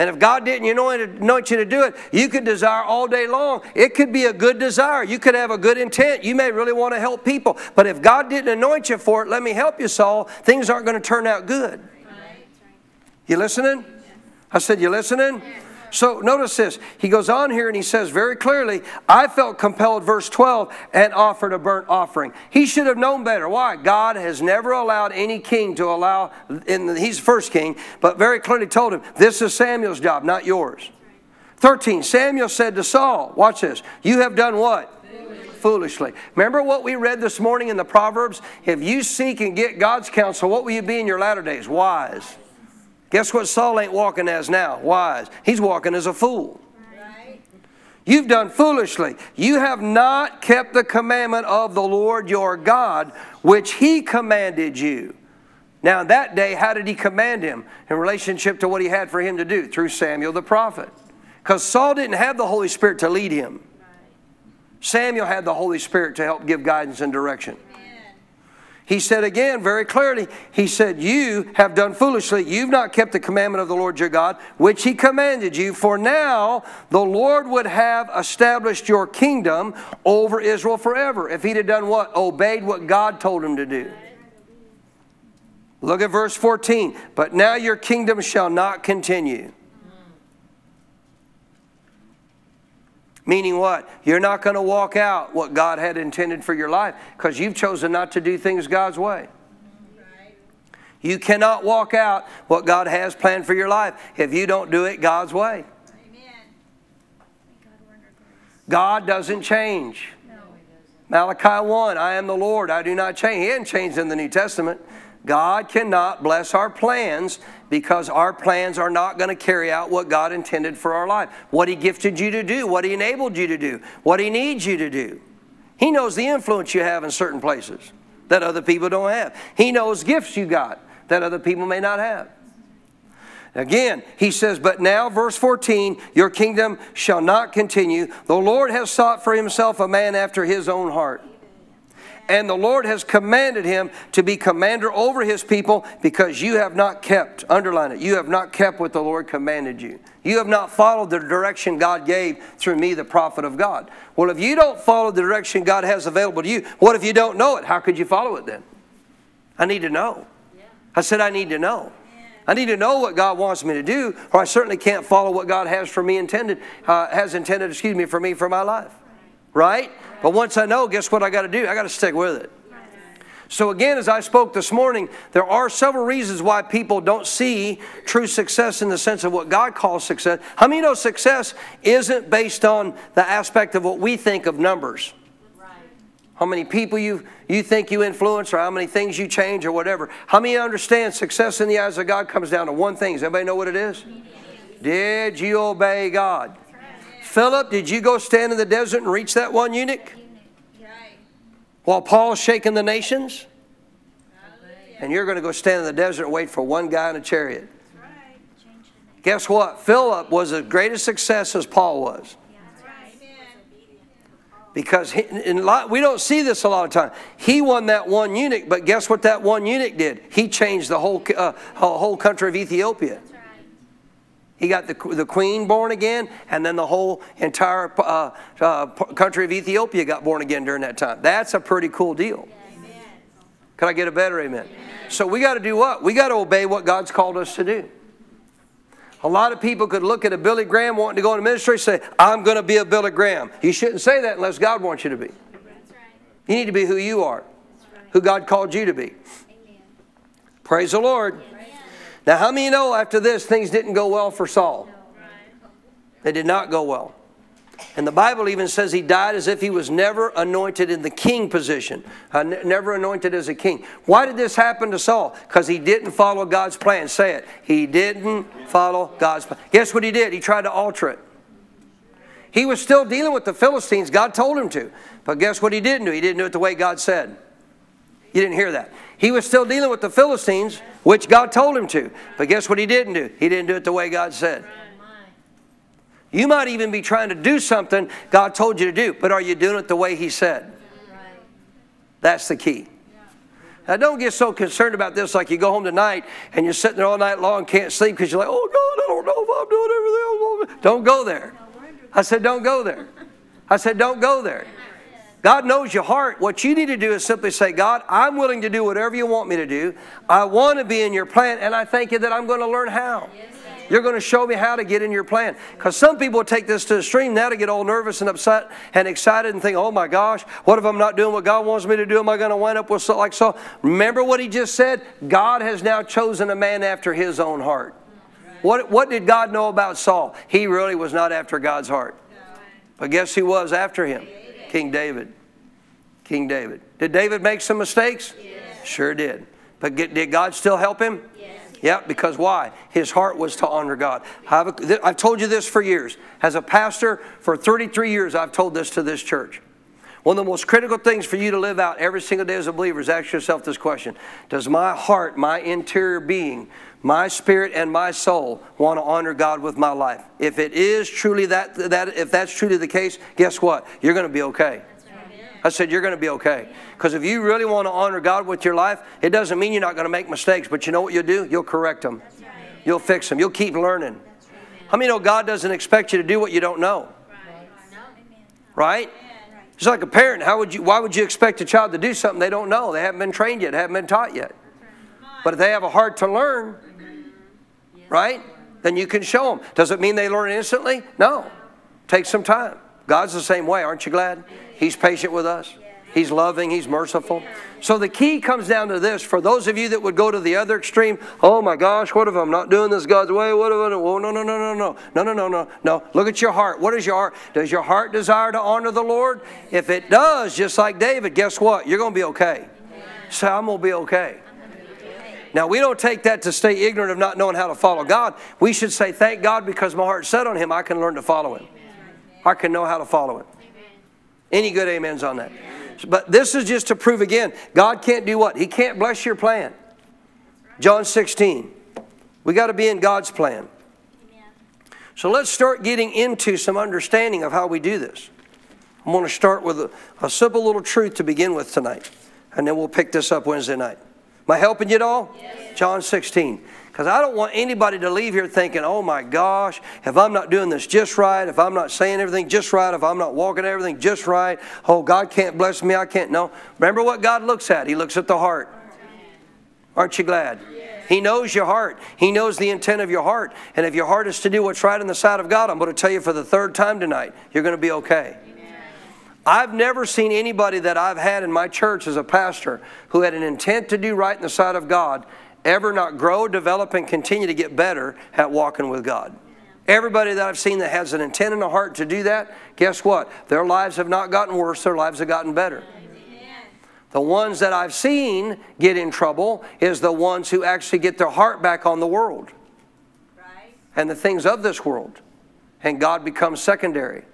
Speaker 1: And if God didn't anoint you to do it, you could desire all day long. It could be a good desire. You could have a good intent. You may really want to help people. But if God didn't anoint you for it, let me help you, Saul, things aren't going to turn out good. You listening? I said, You listening? So notice this. He goes on here and he says very clearly, I felt compelled, verse 12, and offered a burnt offering. He should have known better. Why? God has never allowed any king to allow, in the, he's the first king, but very clearly told him, this is Samuel's job, not yours. 13, Samuel said to Saul, watch this, you have done what? foolishly. Remember what we read this morning in the Proverbs? If you seek and get God's counsel, what will you be in your latter days? Wise. Guess what Saul ain't walking as now? Wise. He's walking as a fool. You've done foolishly. You have not kept the commandment of the Lord your God, which he commanded you. Now, that day, how did he command him in relationship to what he had for him to do? Through Samuel the prophet. Because Saul didn't have the Holy Spirit to lead him, Samuel had the Holy Spirit to help give guidance and direction. He said again very clearly, He said, You have done foolishly. You've not kept the commandment of the Lord your God, which He commanded you. For now the Lord would have established your kingdom over Israel forever. If He'd have done what? Obeyed what God told Him to do. Look at verse 14. But now your kingdom shall not continue. Meaning what? You're not going to walk out what God had intended for your life because you've chosen not to do things God's way. You cannot walk out what God has planned for your life if you don't do it God's way. God doesn't change. Malachi 1, I am the Lord, I do not change. He hasn't changed in the New Testament. God cannot bless our plans because our plans are not going to carry out what God intended for our life. What He gifted you to do, what He enabled you to do, what He needs you to do. He knows the influence you have in certain places that other people don't have. He knows gifts you got that other people may not have. Again, he says, But now, verse 14, your kingdom shall not continue. The Lord has sought for himself a man after his own heart and the Lord has commanded him to be commander over his people because you have not kept, underline it, you have not kept what the Lord commanded you. You have not followed the direction God gave through me, the prophet of God. Well, if you don't follow the direction God has available to you, what if you don't know it? How could you follow it then? I need to know. I said, I need to know. I need to know what God wants me to do, or I certainly can't follow what God has for me intended, uh, has intended, excuse me, for me for my life. Right? But once I know, guess what I got to do? I got to stick with it. So, again, as I spoke this morning, there are several reasons why people don't see true success in the sense of what God calls success. How many know success isn't based on the aspect of what we think of numbers? How many people you, you think you influence, or how many things you change, or whatever. How many understand success in the eyes of God comes down to one thing? Does anybody know what it is? Did you obey God? Philip, did you go stand in the desert and reach that one eunuch? While Paul's shaking the nations? And you're going to go stand in the desert and wait for one guy in a chariot. Guess what? Philip was as great a success as Paul was. Because he, lot, we don't see this a lot of time. He won that one eunuch, but guess what that one eunuch did? He changed the whole, uh, whole country of Ethiopia. He got the, the queen born again, and then the whole entire uh, uh, country of Ethiopia got born again during that time. That's a pretty cool deal. Amen. Can I get a better amen? amen. So we got to do what? We got to obey what God's called us to do. A lot of people could look at a Billy Graham wanting to go into ministry and say, I'm going to be a Billy Graham. You shouldn't say that unless God wants you to be. You need to be who you are, who God called you to be. Praise the Lord. Now, how many know after this things didn't go well for Saul? They did not go well. And the Bible even says he died as if he was never anointed in the king position, uh, n- never anointed as a king. Why did this happen to Saul? Because he didn't follow God's plan. Say it. He didn't follow God's plan. Guess what he did? He tried to alter it. He was still dealing with the Philistines. God told him to. But guess what he didn't do? He didn't do it the way God said. You didn't hear that. He was still dealing with the Philistines, which God told him to. But guess what he didn't do? He didn't do it the way God said. You might even be trying to do something God told you to do, but are you doing it the way He said? That's the key. Now, don't get so concerned about this like you go home tonight and you're sitting there all night long can't sleep because you're like, oh, God, I don't know if I'm doing everything. Don't go there. I said, don't go there. I said, don't go there. God knows your heart. What you need to do is simply say, God, I'm willing to do whatever you want me to do. I want to be in your plan, and I thank you that I'm going to learn how. You're going to show me how to get in your plan. Because some people take this to the extreme now to get all nervous and upset and excited and think, oh my gosh, what if I'm not doing what God wants me to do? Am I going to wind up with so, like Saul? Remember what he just said? God has now chosen a man after his own heart. What, what did God know about Saul? He really was not after God's heart. But guess who was after him? King David. King David. Did David make some mistakes? Yes. Sure did. But did God still help him? Yes. Yeah, because why? His heart was to honor God. I've, told you this for years. As a pastor for 33 years, I've told this to this church. One of the most critical things for you to live out every single day as a believer is ask yourself this question Does my heart, my interior being, my spirit and my soul want to honor God with my life. If it is truly that, that if that's truly the case, guess what? You're going to be okay. I said, You're going to be okay. Because if you really want to honor God with your life, it doesn't mean you're not going to make mistakes, but you know what you'll do? You'll correct them, you'll fix them, you'll keep learning. How many know God doesn't expect you to do what you don't know? Right? It's like a parent. How would you, why would you expect a child to do something they don't know? They haven't been trained yet, haven't been taught yet. But if they have a heart to learn, right? Then you can show them. Does it mean they learn instantly? No. Take some time. God's the same way, aren't you glad? He's patient with us. He's loving, he's merciful. So the key comes down to this for those of you that would go to the other extreme, oh my gosh, what if I'm not doing this God's way? What if I oh, no, no, no, no, no, no, no, no, no, no. Look at your heart. What is your heart? Does your heart desire to honor the Lord? If it does, just like David, guess what? You're going to be okay. Say, I'm going to be okay. Now, we don't take that to stay ignorant of not knowing how to follow God. We should say, Thank God because my heart's set on Him, I can learn to follow Him. I can know how to follow Him. Any good amens on that? But this is just to prove again God can't do what? He can't bless your plan. John 16. We got to be in God's plan. So let's start getting into some understanding of how we do this. I'm going to start with a, a simple little truth to begin with tonight, and then we'll pick this up Wednesday night. Am I helping you at all? Yes. John 16. Because I don't want anybody to leave here thinking, oh my gosh, if I'm not doing this just right, if I'm not saying everything just right, if I'm not walking everything just right, oh, God can't bless me, I can't. No. Remember what God looks at? He looks at the heart. Aren't you glad? He knows your heart. He knows the intent of your heart. And if your heart is to do what's right in the sight of God, I'm going to tell you for the third time tonight, you're going to be okay. I've never seen anybody that I've had in my church as a pastor who had an intent to do right in the sight of God ever not grow, develop, and continue to get better at walking with God. Everybody that I've seen that has an intent and a heart to do that, guess what? Their lives have not gotten worse, their lives have gotten better. The ones that I've seen get in trouble is the ones who actually get their heart back on the world and the things of this world. And God becomes secondary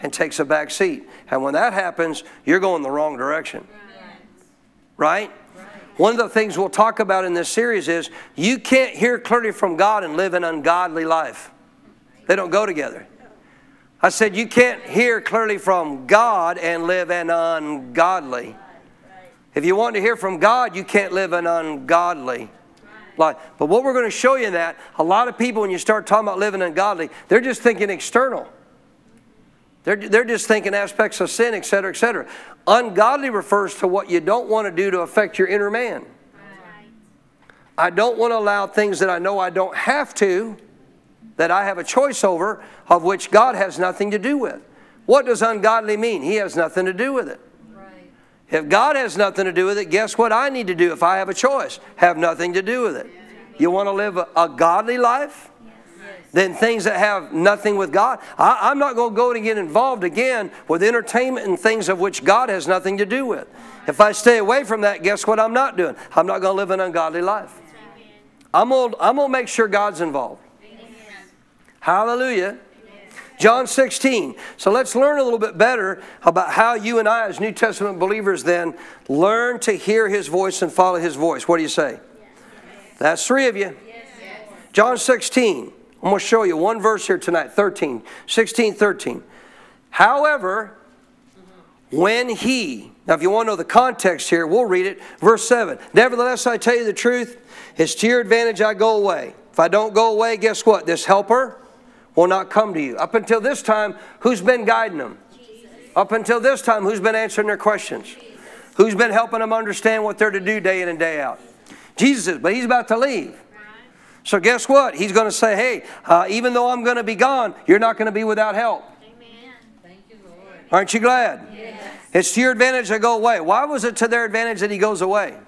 Speaker 1: and takes a back seat. And when that happens, you're going the wrong direction. Right? One of the things we'll talk about in this series is you can't hear clearly from God and live an ungodly life. They don't go together. I said you can't hear clearly from God and live an ungodly. If you want to hear from God, you can't live an ungodly life. But what we're going to show you in that, a lot of people, when you start talking about living ungodly, they're just thinking external. They're, they're just thinking aspects of sin, etc., etc. Ungodly refers to what you don't want to do to affect your inner man. I don't want to allow things that I know I don't have to that I have a choice over of which God has nothing to do with. What does ungodly mean? He has nothing to do with it. Right. If God has nothing to do with it, guess what I need to do if I have a choice? Have nothing to do with it. You want to live a, a godly life? Then things that have nothing with God. I, am not going to go and get involved again with entertainment and things of which God has nothing to do with. If I stay away from that, guess what I'm not doing? I'm not going to live an ungodly life. I'm going to, I'm going to make sure God's involved. Hallelujah. John 16. So let's learn a little bit better about how you and I, as New Testament believers, then learn to hear His voice and follow His voice. What do you say? That's three of you. John 16. I'm going to show you one verse here tonight 13. 16, 13. However, when He, now if you want to know the context here, we'll read it. Verse 7. Nevertheless, I tell you the truth, it's to your advantage I go away. If I don't go away, guess what? This helper will not come to you. Up until this time, who's been guiding them? Jesus. Up until this time, who's been answering their questions? Jesus. Who's been helping them understand what they're to do day in and day out? Jesus is, but he's about to leave. So guess what? He's going to say, hey, uh, even though I'm going to be gone, you're not going to be without help. Amen. Thank you, Lord. Aren't you glad? Yes. It's to your advantage to go away. Why was it to their advantage that he goes away?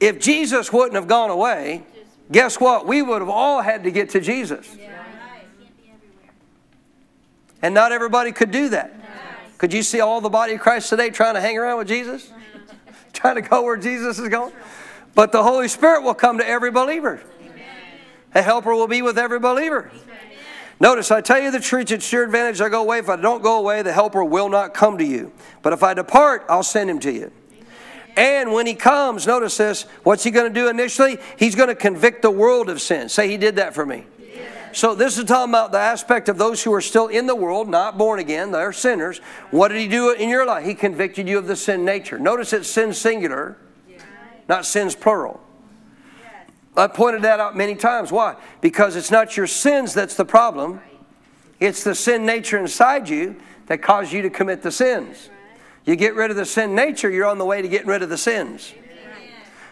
Speaker 1: If Jesus wouldn't have gone away, guess what? We would have all had to get to Jesus. Yeah. And not everybody could do that. Could you see all the body of Christ today trying to hang around with Jesus? trying to go where Jesus is going? But the Holy Spirit will come to every believer. A helper will be with every believer. Notice, I tell you the truth, it's your advantage I go away. If I don't go away, the helper will not come to you. But if I depart, I'll send him to you. And when he comes, notice this, what's he going to do initially? He's going to convict the world of sin. Say, he did that for me. So this is talking about the aspect of those who are still in the world, not born again, they're sinners. What did he do in your life? He convicted you of the sin nature. Notice it's sin singular, not sins plural. I pointed that out many times. Why? Because it's not your sins that's the problem. It's the sin nature inside you that cause you to commit the sins. You get rid of the sin nature, you're on the way to getting rid of the sins.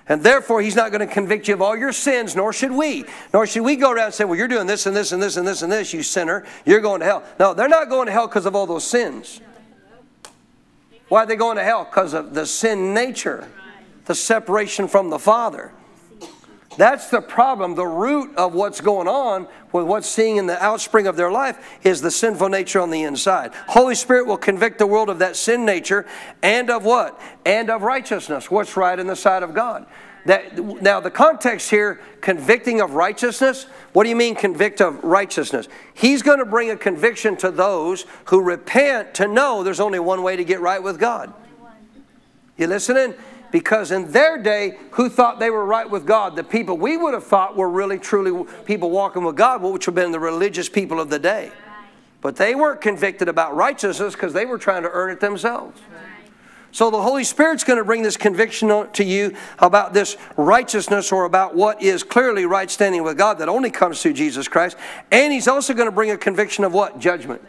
Speaker 1: And therefore, he's not going to convict you of all your sins, nor should we. Nor should we go around and say, Well, you're doing this and this and this and this and this, you sinner. You're going to hell. No, they're not going to hell because of all those sins. Why are they going to hell? Because of the sin nature, the separation from the Father. That's the problem. The root of what's going on with what's seeing in the outspring of their life is the sinful nature on the inside. Holy Spirit will convict the world of that sin nature and of what? And of righteousness. What's right in the sight of God. That, now, the context here, convicting of righteousness, what do you mean convict of righteousness? He's going to bring a conviction to those who repent to know there's only one way to get right with God. You listening? Because in their day, who thought they were right with God? The people we would have thought were really, truly people walking with God, which would have been the religious people of the day. But they weren't convicted about righteousness because they were trying to earn it themselves. So the Holy Spirit's going to bring this conviction to you about this righteousness or about what is clearly right standing with God that only comes through Jesus Christ. And He's also going to bring a conviction of what? Judgment.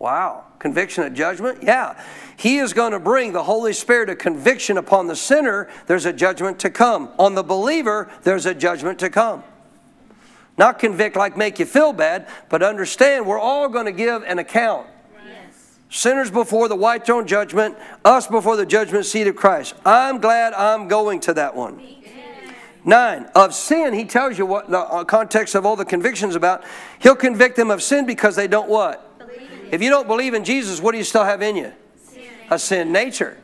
Speaker 1: Wow. Conviction of judgment? Yeah. He is going to bring the Holy Spirit a conviction upon the sinner. There's a judgment to come. On the believer, there's a judgment to come. Not convict like make you feel bad, but understand we're all going to give an account. Yes. Sinners before the white throne judgment, us before the judgment seat of Christ. I'm glad I'm going to that one. Nine, of sin, he tells you what the uh, context of all the convictions about. He'll convict them of sin because they don't what? If you don't believe in Jesus, what do you still have in you? A sin nature.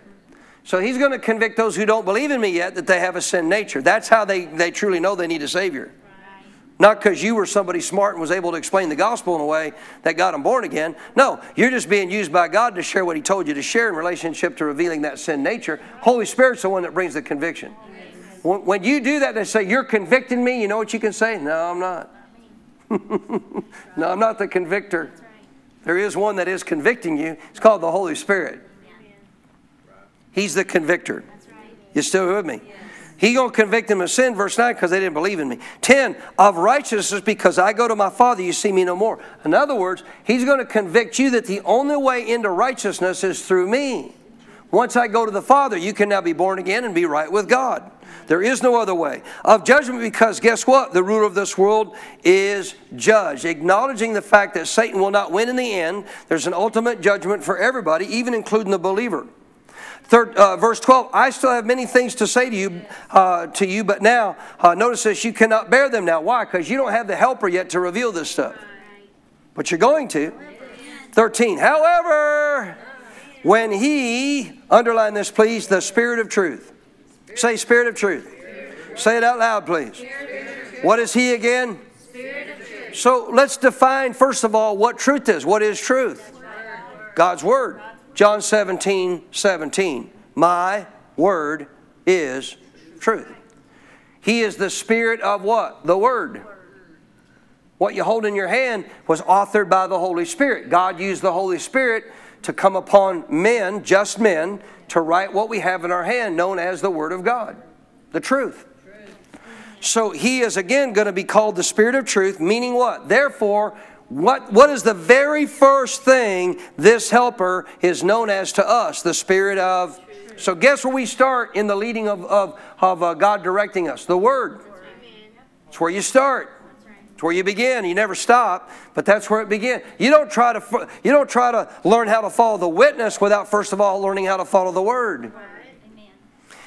Speaker 1: So he's going to convict those who don't believe in me yet that they have a sin nature. That's how they, they truly know they need a Savior. Not because you were somebody smart and was able to explain the gospel in a way that got them born again. No, you're just being used by God to share what He told you to share in relationship to revealing that sin nature. Holy Spirit's the one that brings the conviction. When you do that, they say, You're convicting me. You know what you can say? No, I'm not. no, I'm not the convictor. There is one that is convicting you. It's called the Holy Spirit. He's the convictor. You still with me? He gonna convict them of sin, verse 9, because they didn't believe in me. 10, of righteousness, because I go to my Father, you see me no more. In other words, he's gonna convict you that the only way into righteousness is through me. Once I go to the Father, you can now be born again and be right with God. There is no other way. Of judgment, because guess what? The ruler of this world is judged. Acknowledging the fact that Satan will not win in the end, there's an ultimate judgment for everybody, even including the believer. Third, uh, verse 12, I still have many things to say to you, uh, to you but now, uh, notice this, you cannot bear them now. Why? Because you don't have the helper yet to reveal this stuff. But you're going to. 13, however, when he, underline this please, the Spirit of truth. Say, Spirit of truth. Say it out loud, please. What is he again? So let's define, first of all, what truth is. What is truth? God's Word. John 17, 17. My word is truth. He is the spirit of what? The word. What you hold in your hand was authored by the Holy Spirit. God used the Holy Spirit to come upon men, just men, to write what we have in our hand, known as the Word of God, the truth. So he is again going to be called the Spirit of truth, meaning what? Therefore, what, what is the very first thing this helper is known as to us? The Spirit of. So, guess where we start in the leading of, of, of uh, God directing us? The Word. It's where you start. It's where you begin. You never stop, but that's where it begins. You don't try to you don't try to learn how to follow the witness without first of all learning how to follow the word.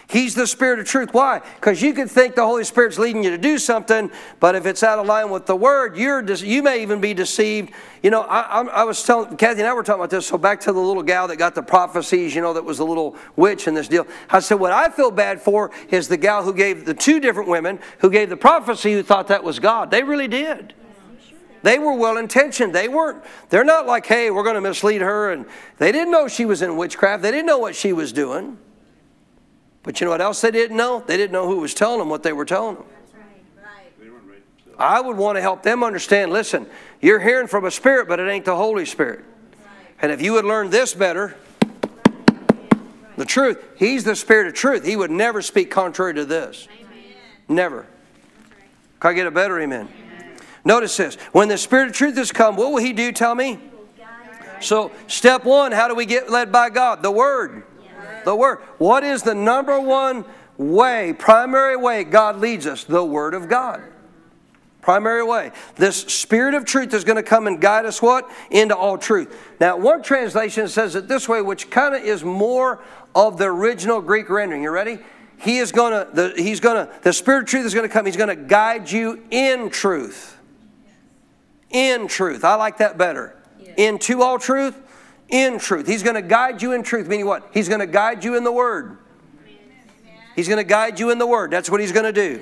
Speaker 1: He's the Spirit of truth. Why? Because you could think the Holy Spirit's leading you to do something, but if it's out of line with the Word, you're you may even be deceived. You know, I, I, was telling Kathy and I were talking about this. So back to the little gal that got the prophecies. You know, that was a little witch in this deal. I said, what I feel bad for is the gal who gave the two different women who gave the prophecy who thought that was God. They really did. They were well intentioned. They weren't, they're not like, hey, we're going to mislead her. And they didn't know she was in witchcraft. They didn't know what she was doing. But you know what else they didn't know? They didn't know who was telling them what they were telling them. I would want to help them understand listen, you're hearing from a spirit, but it ain't the Holy Spirit. And if you would learn this better, the truth, He's the Spirit of truth. He would never speak contrary to this. Never. Can I get a better amen? Notice this. When the Spirit of truth has come, what will He do? Tell me. So, step one, how do we get led by God? The Word. The Word. What is the number one way, primary way God leads us? The Word of God. Primary way. This Spirit of truth is going to come and guide us what? Into all truth. Now, one translation says it this way, which kind of is more of the original Greek rendering. You ready? He is going to, the, he's going to, the Spirit of truth is going to come. He's going to guide you in truth. In truth. I like that better. Into all truth in truth. He's going to guide you in truth, meaning what? He's going to guide you in the Word. He's going to guide you in the Word. That's what He's going to do.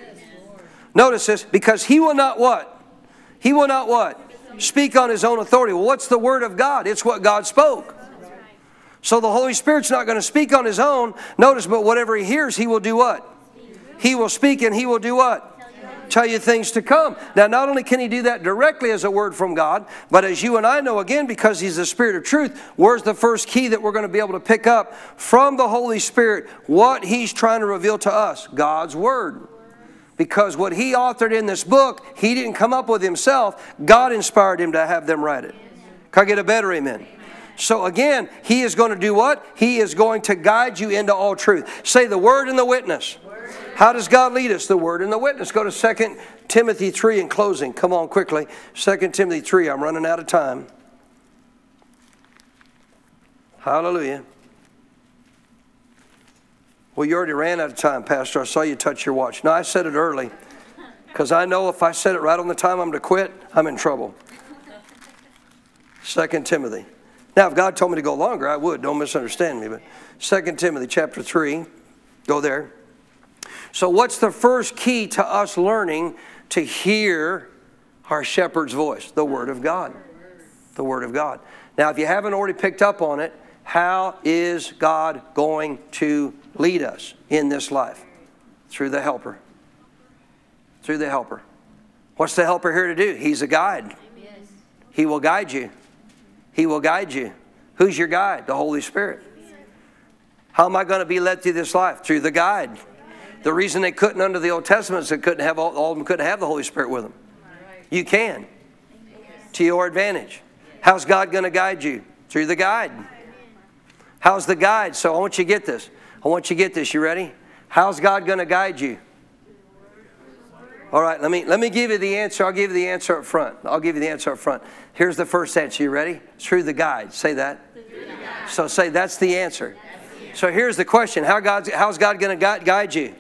Speaker 1: Notice this, because He will not what? He will not what? Speak on His own authority. Well, what's the Word of God? It's what God spoke. So the Holy Spirit's not going to speak on His own. Notice, but whatever He hears, He will do what? He will speak and He will do what? Tell you things to come. Now, not only can he do that directly as a word from God, but as you and I know, again, because he's the Spirit of truth, where's the first key that we're going to be able to pick up from the Holy Spirit? What he's trying to reveal to us God's Word. Because what he authored in this book, he didn't come up with himself. God inspired him to have them write it. Can I get a better amen? So again, he is going to do what? He is going to guide you into all truth. Say the word and the witness. How does God lead us? The Word and the witness. Go to 2 Timothy 3 in closing. Come on quickly. 2 Timothy 3. I'm running out of time. Hallelujah. Well, you already ran out of time, Pastor. I saw you touch your watch. No, I said it early because I know if I said it right on the time I'm to quit, I'm in trouble. 2 Timothy. Now, if God told me to go longer, I would. Don't misunderstand me. But 2 Timothy chapter 3, go there. So, what's the first key to us learning to hear our shepherd's voice? The Word of God. The Word of God. Now, if you haven't already picked up on it, how is God going to lead us in this life? Through the helper. Through the helper. What's the helper here to do? He's a guide. He will guide you. He will guide you. Who's your guide? The Holy Spirit. How am I going to be led through this life? Through the guide. The reason they couldn't under the Old Testament is they couldn't have all, all of them couldn't have the Holy Spirit with them. You can, to your advantage. How's God going to guide you? Through the guide. How's the guide? So I want you to get this. I want you to get this. You ready? How's God going to guide you? All right, let me let me give you the answer. I'll give you the answer up front. I'll give you the answer up front. Here's the first answer. You ready? Through the guide. Say that. So say that's the answer. So here's the question: How God's how's God going to guide you?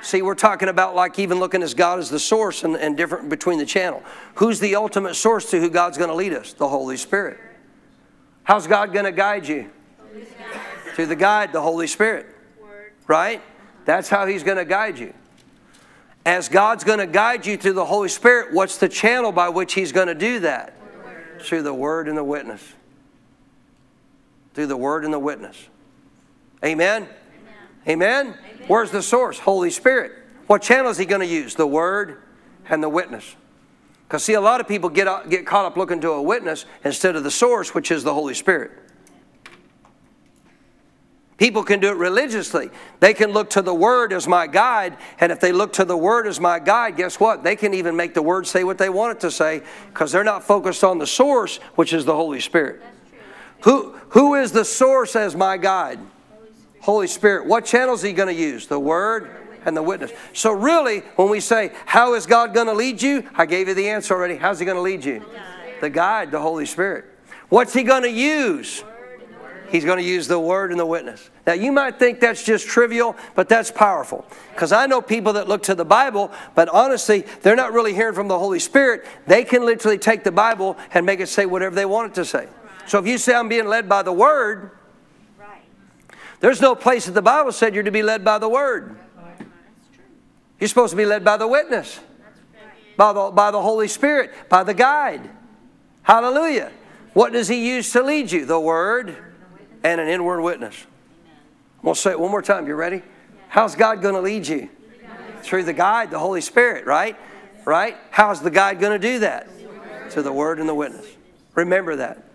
Speaker 1: See, we're talking about like even looking as God as the source and, and different between the channel. Who's the ultimate source to who God's going to lead us? The Holy Spirit. How's God going to guide you? Through the guide, the Holy Spirit. Right? That's how He's going to guide you. As God's going to guide you through the Holy Spirit, what's the channel by which He's going to do that? Through the Word and the witness. Through the Word and the witness. Amen? Amen? Amen? Where's the source? Holy Spirit. What channel is He going to use? The Word and the witness. Because, see, a lot of people get, up, get caught up looking to a witness instead of the source, which is the Holy Spirit. People can do it religiously. They can look to the Word as my guide, and if they look to the Word as my guide, guess what? They can even make the Word say what they want it to say because they're not focused on the source, which is the Holy Spirit. Who, who is the source as my guide? Holy Spirit. What channel is He going to use? The Word and the witness. So, really, when we say, How is God going to lead you? I gave you the answer already. How's He going to lead you? The guide, the Holy Spirit. What's He going to use? He's going to use the word and the witness. Now, you might think that's just trivial, but that's powerful. Because I know people that look to the Bible, but honestly, they're not really hearing from the Holy Spirit. They can literally take the Bible and make it say whatever they want it to say. So if you say, I'm being led by the word, there's no place that the Bible said you're to be led by the word. You're supposed to be led by the witness, by the, by the Holy Spirit, by the guide. Hallelujah. What does He use to lead you? The Word and an inward witness. We'll say it one more time. You ready? How's God going to lead you? Through the guide, the Holy Spirit, right? Right? How's the guide going to do that? Through the Word and the witness. Remember that.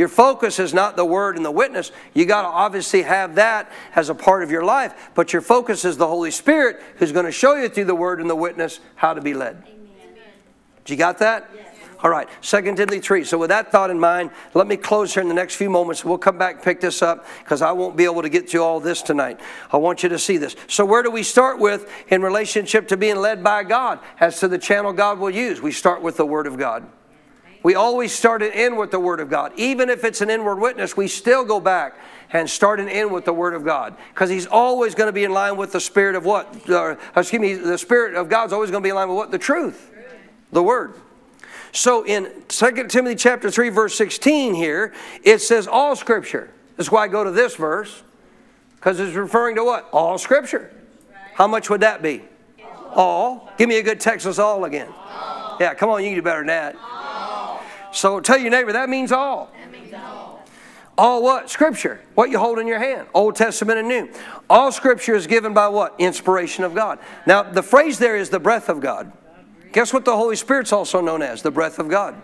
Speaker 1: Your focus is not the word and the witness. You got to obviously have that as a part of your life, but your focus is the Holy Spirit who's going to show you through the word and the witness how to be led. Amen. you got that? Yes. All right, 2 Timothy 3. So, with that thought in mind, let me close here in the next few moments. We'll come back and pick this up because I won't be able to get through all this tonight. I want you to see this. So, where do we start with in relationship to being led by God as to the channel God will use? We start with the Word of God. We always start and end with the Word of God. Even if it's an inward witness, we still go back and start and end with the Word of God. Because He's always going to be in line with the Spirit of what? Uh, excuse me, the Spirit of God's always going to be in line with what? The truth. The Word. So in 2 Timothy chapter 3, verse 16 here, it says all scripture. That's why I go to this verse. Because it's referring to what? All scripture. How much would that be? All. Give me a good Texas all again. Yeah, come on, you can do better than that. So tell your neighbor that means all. That means all. All what? Scripture. What you hold in your hand. Old Testament and New. All Scripture is given by what? Inspiration of God. Now, the phrase there is the breath of God. Guess what the Holy Spirit's also known as? The breath of God.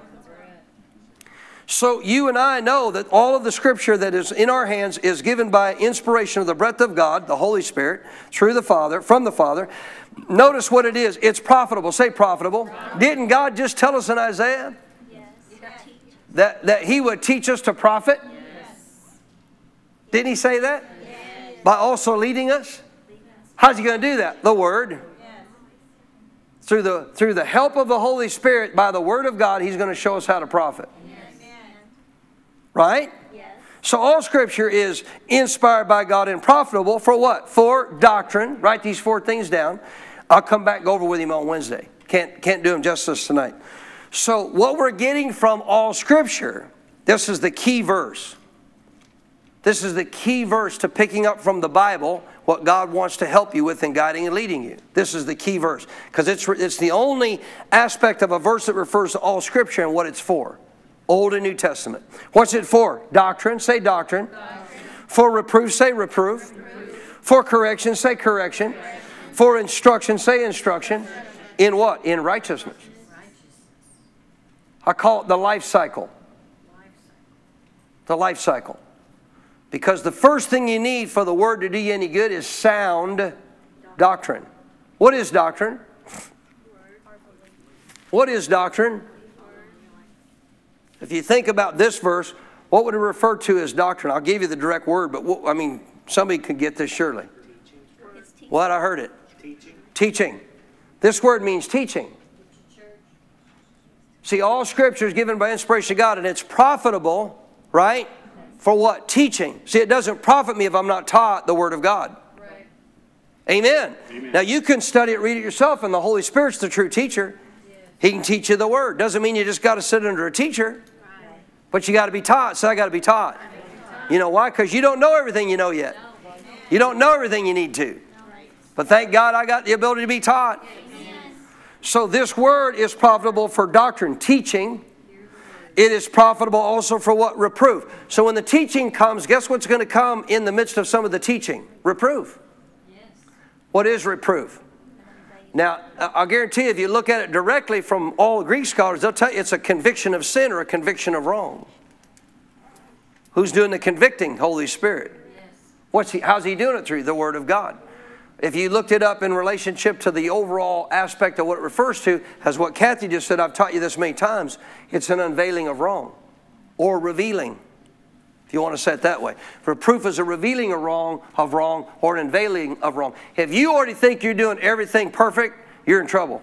Speaker 1: So you and I know that all of the scripture that is in our hands is given by inspiration of the breath of God, the Holy Spirit, through the Father, from the Father. Notice what it is. It's profitable. Say profitable. Didn't God just tell us in Isaiah? That, that he would teach us to profit? Yes. Didn't he say that? Yes. By also leading us? How's he going to do that? The Word. Yes. Through, the, through the help of the Holy Spirit, by the Word of God, he's going to show us how to profit. Right? So all Scripture is inspired by God and profitable for what? For doctrine. Write these four things down. I'll come back go over with him on Wednesday. Can't, can't do them justice tonight. So, what we're getting from all Scripture, this is the key verse. This is the key verse to picking up from the Bible what God wants to help you with in guiding and leading you. This is the key verse because it's, it's the only aspect of a verse that refers to all Scripture and what it's for Old and New Testament. What's it for? Doctrine, say doctrine. doctrine. For reproof, say reproof. reproof. For correction, say correction. correction. For instruction, say instruction. In what? In righteousness. I call it the life cycle. The life cycle. Because the first thing you need for the word to do you any good is sound doctrine. What is doctrine? What is doctrine? If you think about this verse, what What would it refer to as doctrine? I'll give you the direct word, but what, I mean, somebody could get this surely. What? I heard it. Teaching. Teaching. This word means teaching. See, all scripture is given by inspiration of God, and it's profitable, right? For what? Teaching. See, it doesn't profit me if I'm not taught the Word of God. Right. Amen. Amen. Now, you can study it, read it yourself, and the Holy Spirit's the true teacher. He can teach you the Word. Doesn't mean you just got to sit under a teacher, right. but you got to be taught. So I got to be taught. You know why? Because you don't know everything you know yet. You don't know everything you need to. But thank God I got the ability to be taught. So this word is profitable for doctrine, teaching. It is profitable also for what? Reproof. So when the teaching comes, guess what's going to come in the midst of some of the teaching? Reproof. Yes. What is reproof? Now, I'll guarantee you, if you look at it directly from all Greek scholars, they'll tell you it's a conviction of sin or a conviction of wrong. Who's doing the convicting? Holy Spirit. What's he, how's he doing it through? The Word of God. If you looked it up in relationship to the overall aspect of what it refers to, as what Kathy just said, I've taught you this many times, it's an unveiling of wrong or revealing, if you want to say it that way. Reproof is a revealing of wrong, of wrong or an unveiling of wrong. If you already think you're doing everything perfect, you're in trouble.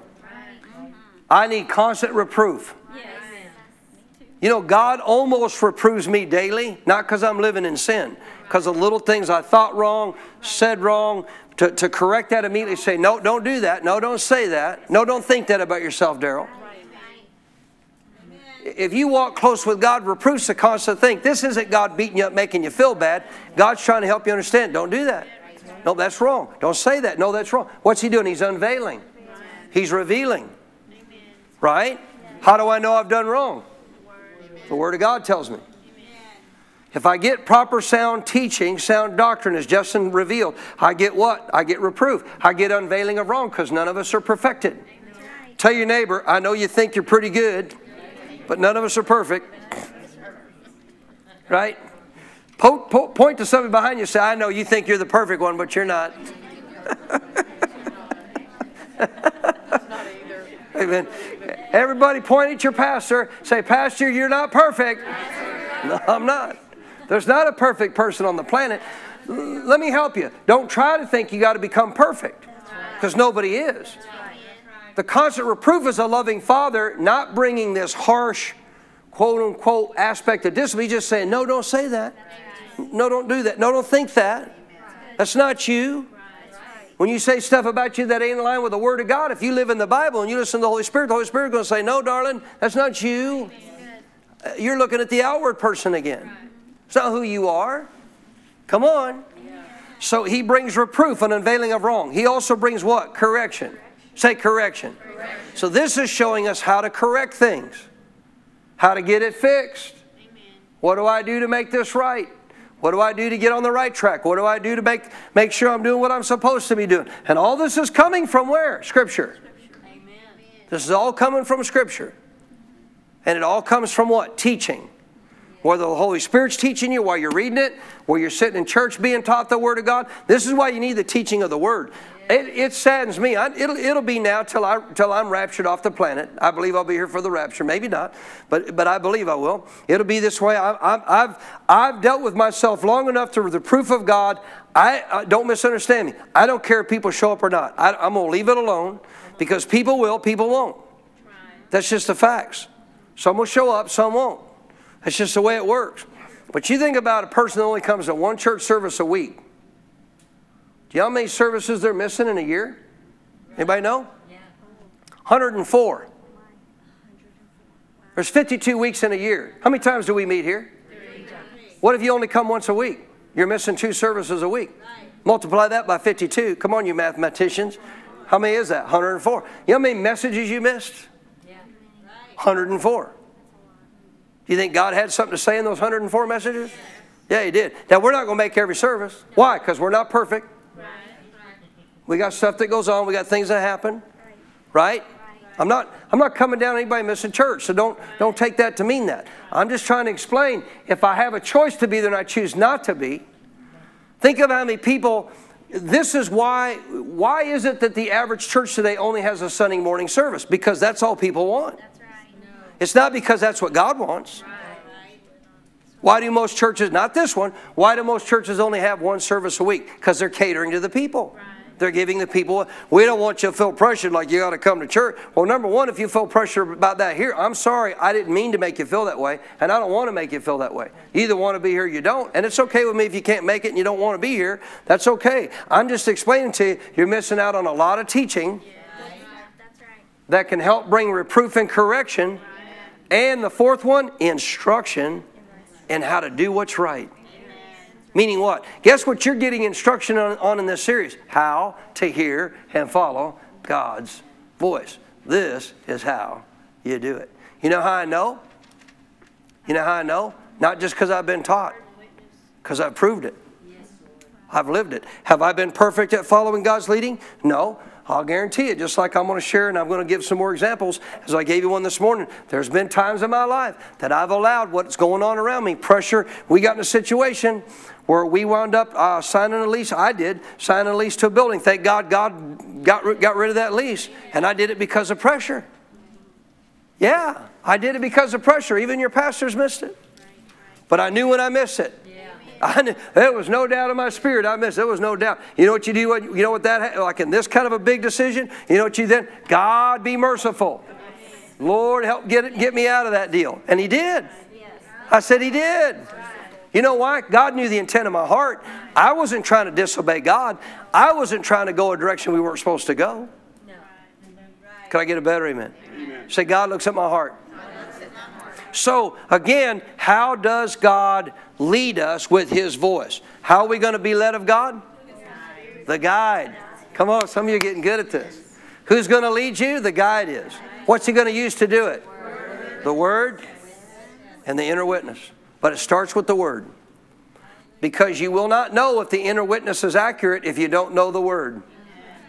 Speaker 1: I need constant reproof. You know, God almost reproves me daily, not because I'm living in sin, because of little things I thought wrong, said wrong, to, to correct that immediately, say, no, don't do that. No, don't say that. No, don't think that about yourself, Daryl. If you walk close with God, reproof's a constant thing. This isn't God beating you up, making you feel bad. God's trying to help you understand. Don't do that. No, that's wrong. Don't say that. No, that's wrong. What's He doing? He's unveiling, He's revealing. Right? How do I know I've done wrong? The Word of God tells me. If I get proper sound teaching, sound doctrine, as Justin revealed, I get what? I get reproof. I get unveiling of wrong because none of us are perfected. Tell your neighbor, I know you think you're pretty good, but none of us are perfect. Right? Po- po- point to somebody behind you say, I know you think you're the perfect one, but you're not. Amen. Everybody point at your pastor. Say, Pastor, you're not perfect. No, I'm not. There's not a perfect person on the planet. Let me help you. Don't try to think you got to become perfect because nobody is. The constant reproof is a loving father, not bringing this harsh, quote unquote, aspect of discipline. He's just saying, no, don't say that. No, don't do that. No, don't think that. That's not you. When you say stuff about you that ain't in line with the Word of God, if you live in the Bible and you listen to the Holy Spirit, the Holy Spirit is going to say, No, darling, that's not you. You're looking at the outward person again. It's not who you are. Come on. So he brings reproof, an unveiling of wrong. He also brings what? Correction. Say correction. correction. So this is showing us how to correct things, how to get it fixed. Amen. What do I do to make this right? What do I do to get on the right track? What do I do to make, make sure I'm doing what I'm supposed to be doing? And all this is coming from where? Scripture. Scripture. This is all coming from Scripture. And it all comes from what? Teaching whether the Holy Spirit's teaching you while you're reading it, while you're sitting in church being taught the Word of God. This is why you need the teaching of the Word. It, it saddens me. I, it'll, it'll be now till, I, till I'm raptured off the planet. I believe I'll be here for the rapture. Maybe not, but, but I believe I will. It'll be this way. I, have I've dealt with myself long enough to the proof of God. I, I don't misunderstand me. I don't care if people show up or not. I, I'm going to leave it alone because people will, people won't. That's just the facts. Some will show up, some won't. That's just the way it works. But you think about a person that only comes to one church service a week. Do you know how many services they're missing in a year? Anybody know? 104. There's 52 weeks in a year. How many times do we meet here? What if you only come once a week? You're missing two services a week. Multiply that by 52. Come on, you mathematicians. How many is that? 104. You know how many messages you missed? 104. Do you think God had something to say in those 104 messages? Yeah, He did. Now, we're not going to make every service. Why? Because we're not perfect. We got stuff that goes on, we got things that happen. Right? I'm not, I'm not coming down anybody missing church, so don't, don't take that to mean that. I'm just trying to explain if I have a choice to be there and I choose not to be, think of how many people this is why why is it that the average church today only has a Sunday morning service? Because that's all people want. It's not because that's what God wants. Why do most churches, not this one, why do most churches only have one service a week? Because they're catering to the people. They're giving the people, we don't want you to feel pressured like you got to come to church. Well, number one, if you feel pressure about that here, I'm sorry, I didn't mean to make you feel that way, and I don't want to make you feel that way. You either want to be here or you don't, and it's okay with me if you can't make it and you don't want to be here. That's okay. I'm just explaining to you, you're missing out on a lot of teaching that can help bring reproof and correction. And the fourth one, instruction in how to do what's right. Meaning what? Guess what you're getting instruction on, on, in this series? How to hear and follow God's voice. This is how you do it. You know how I know? You know how I know? Not just because I've been taught, because I've proved it. I've lived it. Have I been perfect at following God's leading? No. I'll guarantee it, just like I'm going to share and I'm going to give some more examples, as I gave you one this morning. There's been times in my life that I've allowed what's going on around me, pressure. We got in a situation where we wound up uh, signing a lease. I did, signing a lease to a building. Thank God God got, got rid of that lease. And I did it because of pressure. Yeah, I did it because of pressure. Even your pastors missed it. But I knew when I missed it. I knew, there was no doubt in my spirit I missed. There was no doubt. You know what you do? You know what that like in this kind of a big decision? You know what you then? God be merciful. Lord, help get it, get me out of that deal. And He did. I said He did. You know why? God knew the intent of my heart. I wasn't trying to disobey God. I wasn't trying to go a direction we weren't supposed to go. Can I get a better amen? amen. Say, God looks at my heart. So, again, how does God lead us with His voice? How are we going to be led of God? The guide. Come on, some of you are getting good at this. Who's going to lead you? The guide is. What's He going to use to do it? The Word and the inner witness. But it starts with the Word. Because you will not know if the inner witness is accurate if you don't know the Word.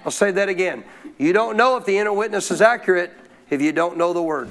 Speaker 1: I'll say that again. You don't know if the inner witness is accurate if you don't know the Word.